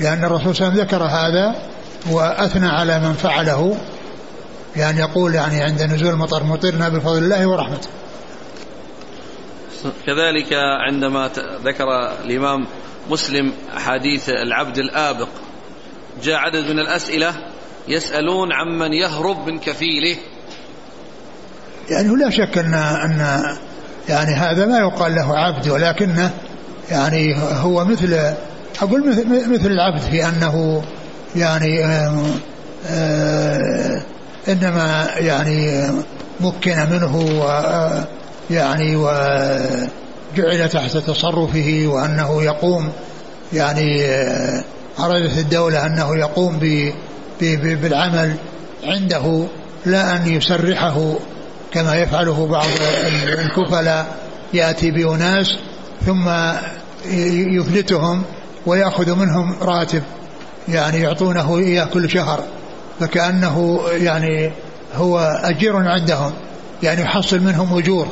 لأن الرسول صلى الله عليه وسلم ذكر هذا وأثنى على من فعله. يعني يقول يعني عند نزول المطر مطرنا بفضل الله ورحمته. كذلك عندما ذكر الإمام مسلم أحاديث العبد الآبق. جاء عدد من الأسئلة يسألون عمن يهرب من كفيله. يعني لا شك أن أن يعني هذا ما يقال له عبد ولكنه يعني هو مثل أقول مثل العبد في أنه يعني إنما يعني مكن منه و وجعل تحت تصرفه وأنه يقوم يعني آه، أرادت الدولة أنه يقوم بالعمل عنده لا أن يسرحه كما يفعله بعض الكفلاء يأتي بأناس ثم يفلتهم ويأخذ منهم راتب يعني يعطونه إياه كل شهر فكأنه يعني هو أجير عندهم يعني يحصل منهم أجور.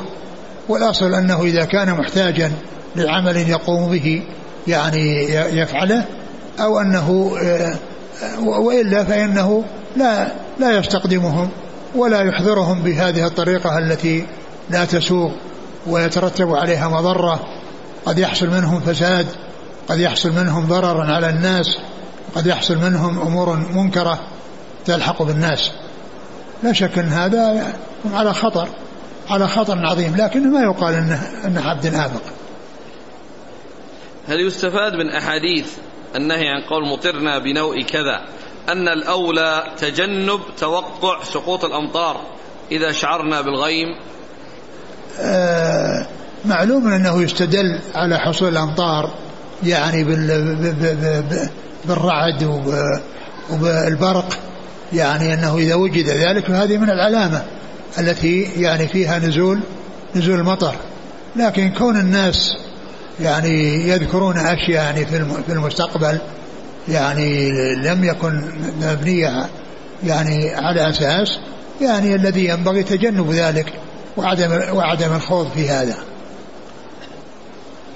والأصل أنه إذا كان محتاجا لعمل يقوم به يعني يفعله أو أنه آه، وإلا فإنه لا لا يستقدمهم ولا يحضرهم بهذه الطريقة التي لا تسوغ ويترتب عليها مضرة. قد يحصل منهم فساد قد يحصل منهم ضرر على الناس قد يحصل منهم أمور منكرة تلحق بالناس. لا شك أن هذا على خطر. على خطر عظيم لكن ما يقال إنه إنه عبد آبق هل يستفاد من أحاديث النهي عن قول مطرنا بنوء كذا؟ أن الأولى تجنب توقع سقوط الأمطار إذا شعرنا بالغيم. آه، معلوم أنه يستدل على حصول الأمطار يعني بالرعد وبالبرق يعني أنه إذا وجد ذلك فهذه من العلامة. التي يعني فيها نزول نزول المطر. لكن كون الناس يعني يذكرون أشياء يعني في المستقبل يعني لم يكن مبنية يعني على أساس يعني الذي ينبغي تجنب ذلك وعدم وعدم الخوض في هذا.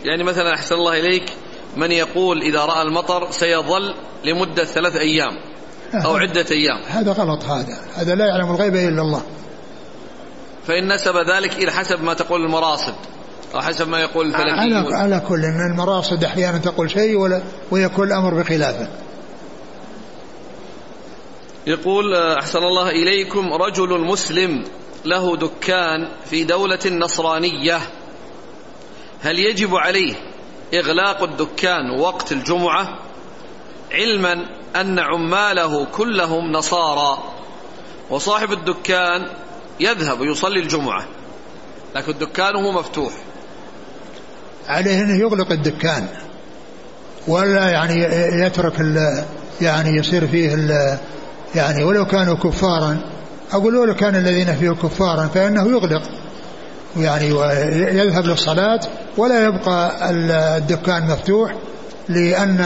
يعني مثلا أحسن الله إليك من يقول إذا رأى المطر سيظل لمدة ثلاث أيام أو عدة أيام. هذا غلط هذا. هذا لا يعلم الغيب إلا الله. فإن نسب ذلك إلى حسب ما تقول المراصد أو حسب ما يقول على, على كل أن المراصد أحيانا تقول شيء ولا ويكون الأمر بخلافه يقول أحسن الله إليكم رجل مسلم له دكان في دولة نصرانية. هل يجب عليه إغلاق الدكان وقت الجمعة؟ علما أن عماله كلهم نصارى وصاحب الدكان يذهب يصلي الجمعة لكن دكانه مفتوح. عليه أنه يغلق الدكان ولا يعني يترك يعني يصير فيه يعني ولو كانوا كفارا أقول ولو كان الذين فيه كفارا فإنه يغلق. يعني ويذهب للصلاة ولا يبقى الدكان مفتوح لأن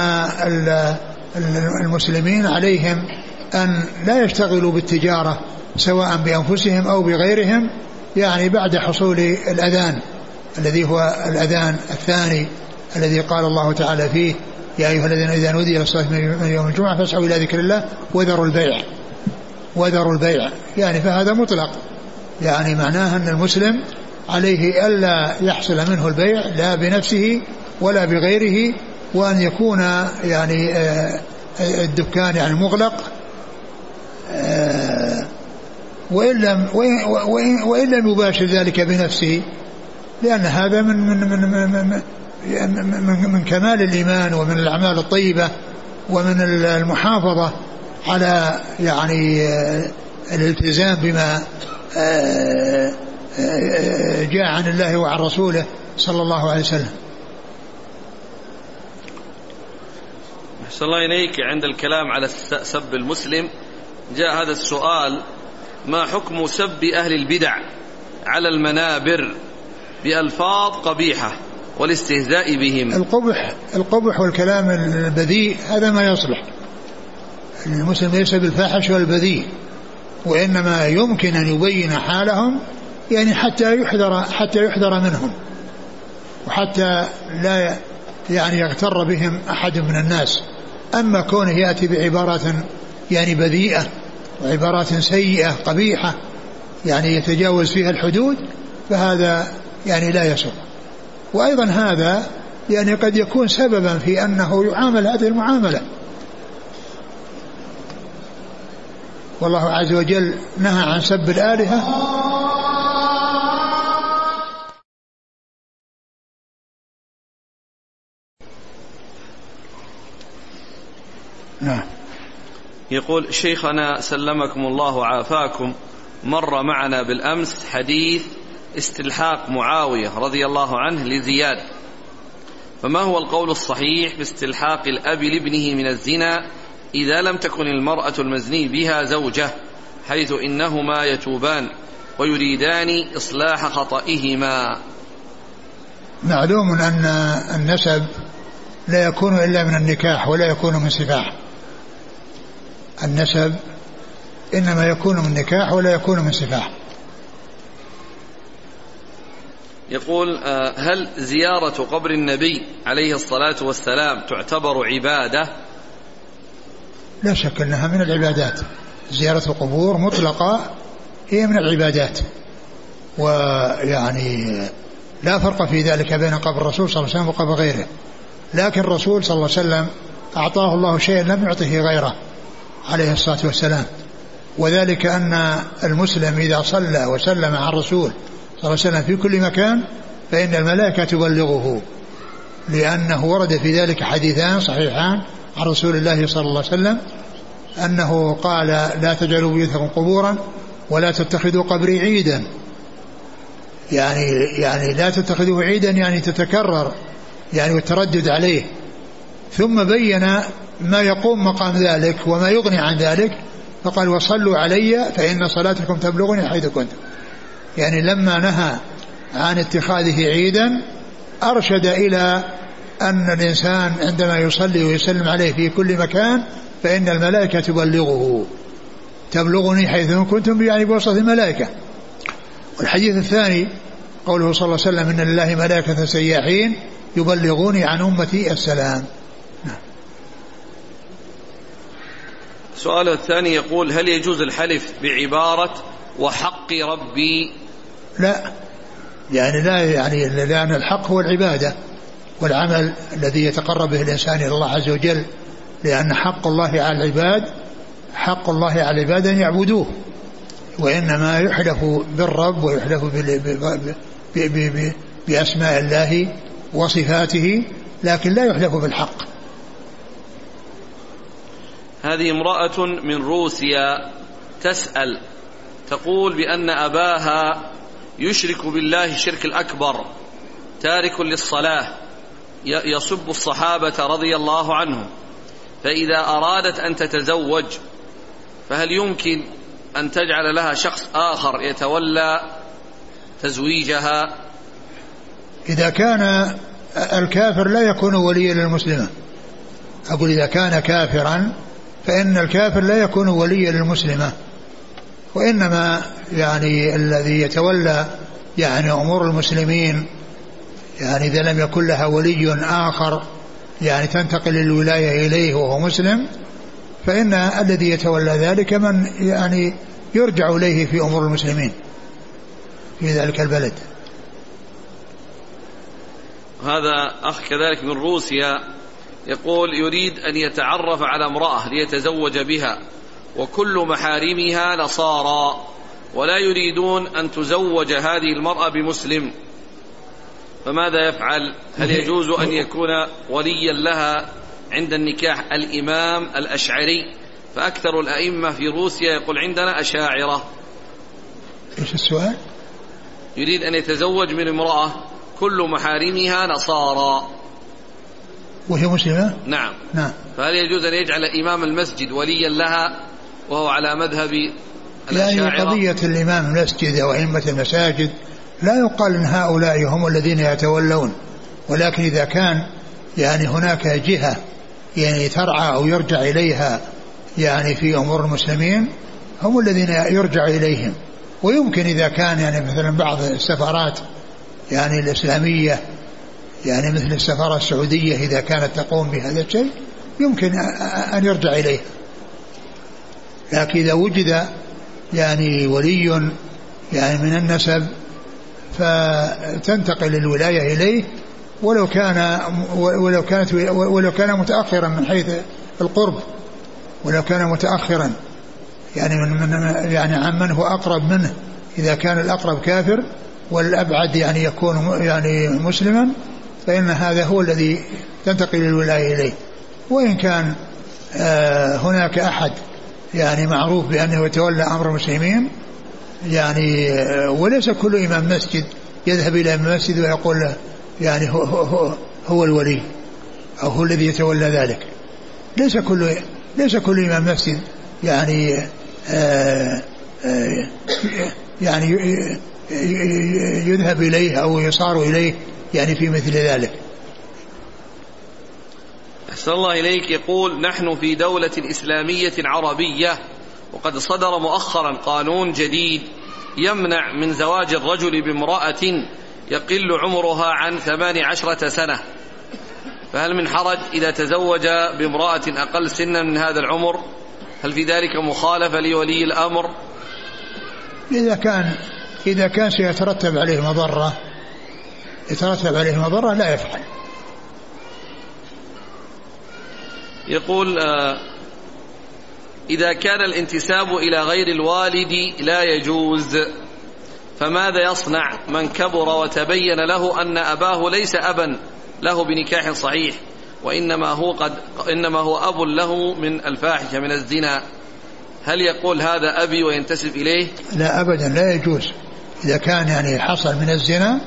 المسلمين عليهم أن لا يشتغلوا بالتجارة. سواء بأنفسهم أو بغيرهم يعني بعد حصول الأذان الذي هو الأذان الثاني الذي قال الله تعالى فيه يا أيها الذين إذا نودي للصلاة من يوم الجمعة فاسعوا إلى ذكر الله وذروا البيع وذروا البيع يعني فهذا مطلق. يعني معناه أن المسلم عليه ألا يحصل منه البيع لا بنفسه ولا بغيره وأن يكون يعني آه، الدكان يعني مغلق آه، وإن لم وإن لم يباشر ذلك بنفسه لأن هذا من من من من, من, من كمال الإيمان ومن الأعمال الطيبة ومن المحافظة على يعني آه، الالتزام بما جاء عن الله وعن رسوله صلى الله عليه وسلم. أحسن الله إليك. عند الكلام على سب المسلم جاء هذا السؤال ما حكم سب أهل البدع على المنابر بألفاظ قبيحة والاستهزاء بهم؟ القبح القبح والكلام البذيء هذا ما يصلح. المسلم ليس بالفاحش والبذيء وإنما يمكن أن يبين حالهم يعني حتى يحذر حتى يحذر منهم وحتى لا يعني يغتر بهم أحد من الناس. أما كونه يأتي بعبارات يعني بذيئة وعبارات سيئة قبيحة يعني يتجاوز فيها الحدود فهذا يعني لا يسر وأيضا هذا يعني قد يكون سببا في أنه يعامل هذه المعاملة. والله عز وجل نهى عن سب الآلهة يقول شيخنا سلمكم الله وعافاكم مر معنا بالأمس حديث استلحاق معاوية رضي الله عنه لزياد. فما هو القول الصحيح في استلحاق الأب لابنه من الزنا إذا لم تكن المرأة المزني بها زوجة حيث إنهما يتوبان ويريدان إصلاح خطئهما؟ معلوم أن النسب لا يكون إلا من النكاح ولا يكون من سفاح. النسب إنما يكون من نكاح ولا يكون من سفاح يقول آه، هل زيارة قبر النبي عليه الصلاة والسلام تعتبر عبادة؟ لا شك أنها من العبادات. زيارة القبور مطلقة هي من العبادات. ويعني لا فرق في ذلك بين قبر الرسول صلى الله عليه وسلم وقبر غيره. لكن الرسول صلى الله عليه وسلم أعطاه الله شيئا لم يعطه غيره. عليه الصلاة والسلام. وذلك أن المسلم إذا صلى وسلم على الرسول صلى الله عليه وسلم في كل مكان فإن الملائكة تبلغه لأنه ورد في ذلك حديثان صحيحان عن رسول الله صلى الله عليه وسلم أنه قال لا تجعلوا بيوتكم قبورا ولا تتخذوا قبري عيدا. يعني يعني لا تتخذه عيدا يعني تتكرر يعني والتردد عليه. ثم بين ما يقوم مقام ذلك وما يغني عن ذلك فقال وصلوا علي فإن صلاتكم تبلغني حيث كنتم يعني لما نهى عن اتخاذه عيدا أرشد إلى أن الإنسان عندما يصلي ويسلم عليه في كل مكان فإن الملائكة تبلغه. تبلغني حيث كنتم يعني بوسط الملائكة. والحديث الثاني قوله صلى الله عليه وسلم إن لله ملائكة سياحين يبلغوني عن أمتي السلام. السؤال الثاني يقول هل يجوز الحلف بعبارة وحق ربي؟ لا. يعني لا يعني لأن الحق هو العبادة والعمل الذي يتقرب به الإنسان إلى الله عز وجل لأن حق الله على العباد حق الله على العباد أن يعبدوه وإنما يحلف بالرب ويحلف بأسماء الله وصفاته لكن لا يحلف بالحق. هذه امرأة من روسيا تسأل تقول بأن أباها يشرك بالله الشرك الأكبر تارك للصلاة يسب الصحابة رضي الله عنهم فإذا أرادت أن تتزوج فهل يمكن أن تجعل لها شخص آخر يتولى تزويجها؟ إذا كان الكافر لا يكون وليا للمسلمة. أقول إذا كان كافرا فإن الكافر لا يكون وليا للمسلمة وإنما يعني الذي يتولى يعني أمور المسلمين يعني إذا لم يكن لها ولي آخر يعني تنتقل الولاية إليه وهو مسلم فإن الذي يتولى ذلك من يعني يرجع إليه في أمور المسلمين في ذلك البلد. هذا أخ كذلك من روسيا يقول يريد أن يتعرف على امرأة ليتزوج بها وكل محارمها نصارى ولا يريدون أن تزوج هذه المرأة بمسلم. فماذا يفعل؟ هل يجوز أن يكون وليا لها عند النكاح الإمام الأشعري؟ فأكثر الأئمة في روسيا يقول عندنا أشاعرة. إيش السؤال؟ يريد أن يتزوج من امرأة كل محارمها نصارى. وهي مسلمة؟ نعم. نعم. فهل يجوز أن يجعل إمام المسجد وليا لها وهو على مذهب يعني قضية الإمام المسجد أو أئمة المساجد لا يقال أن هؤلاء هم الذين يتولون ولكن إذا كان يعني هناك جهة يعني ترعى أو يرجع إليها يعني في أمور المسلمين هم الذين يرجع إليهم. ويمكن إذا كان يعني مثلا بعض السفارات يعني الإسلامية يعني مثل السفارة السعودية إذا كانت تقوم بهذا الشيء يمكن أن يرجع إليه. لكن إذا وجد يعني ولي يعني من النسب فتنتقل الولاية إليه ولو كان ولو كانت ولو كان متأخرا من حيث القرب ولو كان متأخرا يعني من, من يعني عمن هو أقرب منه إذا كان الأقرب كافر والأبعد يعني يكون يعني مسلما فإن هذا هو الذي تنتقل الولاية إليه. وإن كان آه هناك أحد يعني معروف بأنه يتولى أمر المسلمين يعني آه وليس كل إمام مسجد يذهب إلى المسجد ويقول له يعني هو, هو, هو, الولي أو هو الذي يتولى ذلك. ليس كل ليس كل إمام مسجد يعني آه يعني يذهب إليه أو يصار إليه يعني في مثل ذلك. أحسن الله إليك. يقول نحن في دولة إسلامية عربية وقد صدر مؤخرا قانون جديد يمنع من زواج الرجل بامرأة يقل عمرها عن ثمان عشرة سنة. فهل من حرج إذا تزوج بامرأة أقل سنا من هذا العمر؟ هل في ذلك مخالفة لولي الأمر؟ إذا كان إذا كان سيترتب عليه مضرة يترتب عليه مضرة لا يفعل. يقول آه، إذا كان الانتساب إلى غير الوالد لا يجوز فماذا يصنع؟ من كبر وتبين له أن أباه ليس أبا له بنكاح صحيح وإنما هو قد إنما هو أب له من الفاحشة من الزنا. هل يقول هذا أبي وينتسب إليه؟ لا أبدا لا يجوز. إذا كان يعني حصل من الزنا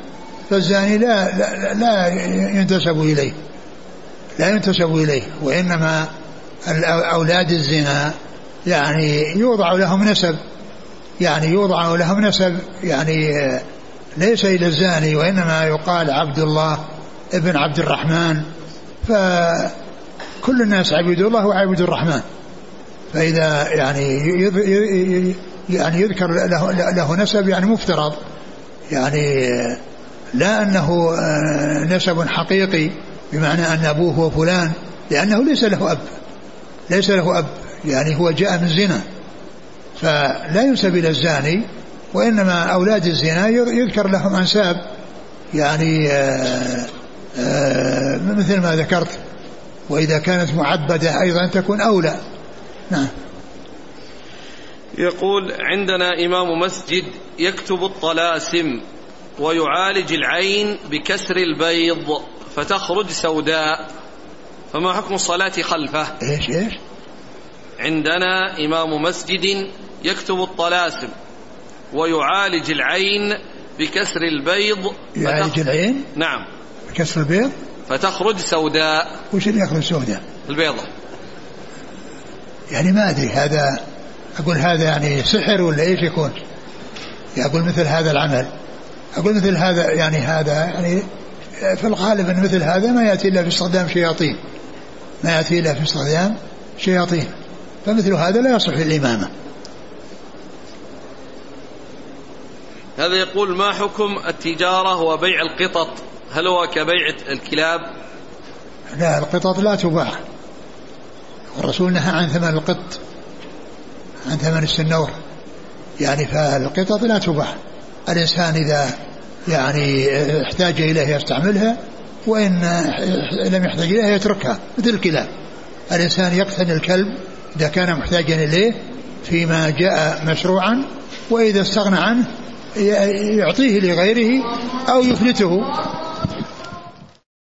فالزاني لا لا, لا ينتسب إليه. لا ينتسب إليه وإنما أولاد الزنا يعني يوضع لهم نسب يعني يوضع لهم نسب يعني ليس إلى الزاني وإنما يقال عبد الله ابن عبد الرحمن. فكل الناس عبد الله وعبد الرحمن. فإذا يعني يعني يذكر له, له نسب يعني مفترض يعني لا أنه آه، نسب حقيقي بمعنى أن أبوه هو فلان لأنه ليس له أب. ليس له أب يعني هو جاء من زنا. فلا ينسب إلى الزاني وإنما أولاد الزنا يذكر لهم أنساب. يعني آآ آه، آآ آه، مثل ما ذكرت. وإذا كانت معبدة أيضا تكون أولى. نعم. يقول عندنا إمام مسجد يكتب الطلاسم. ويعالج العين بكسر البيض فتخرج سوداء. فما حكم الصلاة خلفه؟ إيش إيش؟ عندنا إمام مسجد يكتب الطلاسم. ويعالج العين بكسر البيض يعالج العين؟ نعم. بكسر البيض؟ فتخرج سوداء. وش اللي يخرج سوداء؟ البيضة. يعني ما أدري هذا أقول هذا يعني سحر ولا إيش يكون؟ أقول مثل هذا العمل. أقول مثل هذا يعني هذا يعني في الغالب أن مثل هذا ما يأتي إلا في استخدام شياطين. ما يأتي إلا في استخدام شياطين. فمثل هذا لا يصح للإمامة. هذا يقول ما حكم التجارة وبيع القطط؟ هل هو كبيع الكلاب؟ لا القطط لا تباع. والرسول نهى عن ثمن القط عن ثمن السنور. يعني فالقطط لا تباع. الإنسان إذا يعني احتاج إليها يستعملها وإن لم يحتاج إليها يتركها مثل الكلاب. الإنسان يقتني الكلب إذا كان محتاجا إليه فيما جاء مشروعا وإذا استغنى عنه يعطيه لغيره أو يفلته.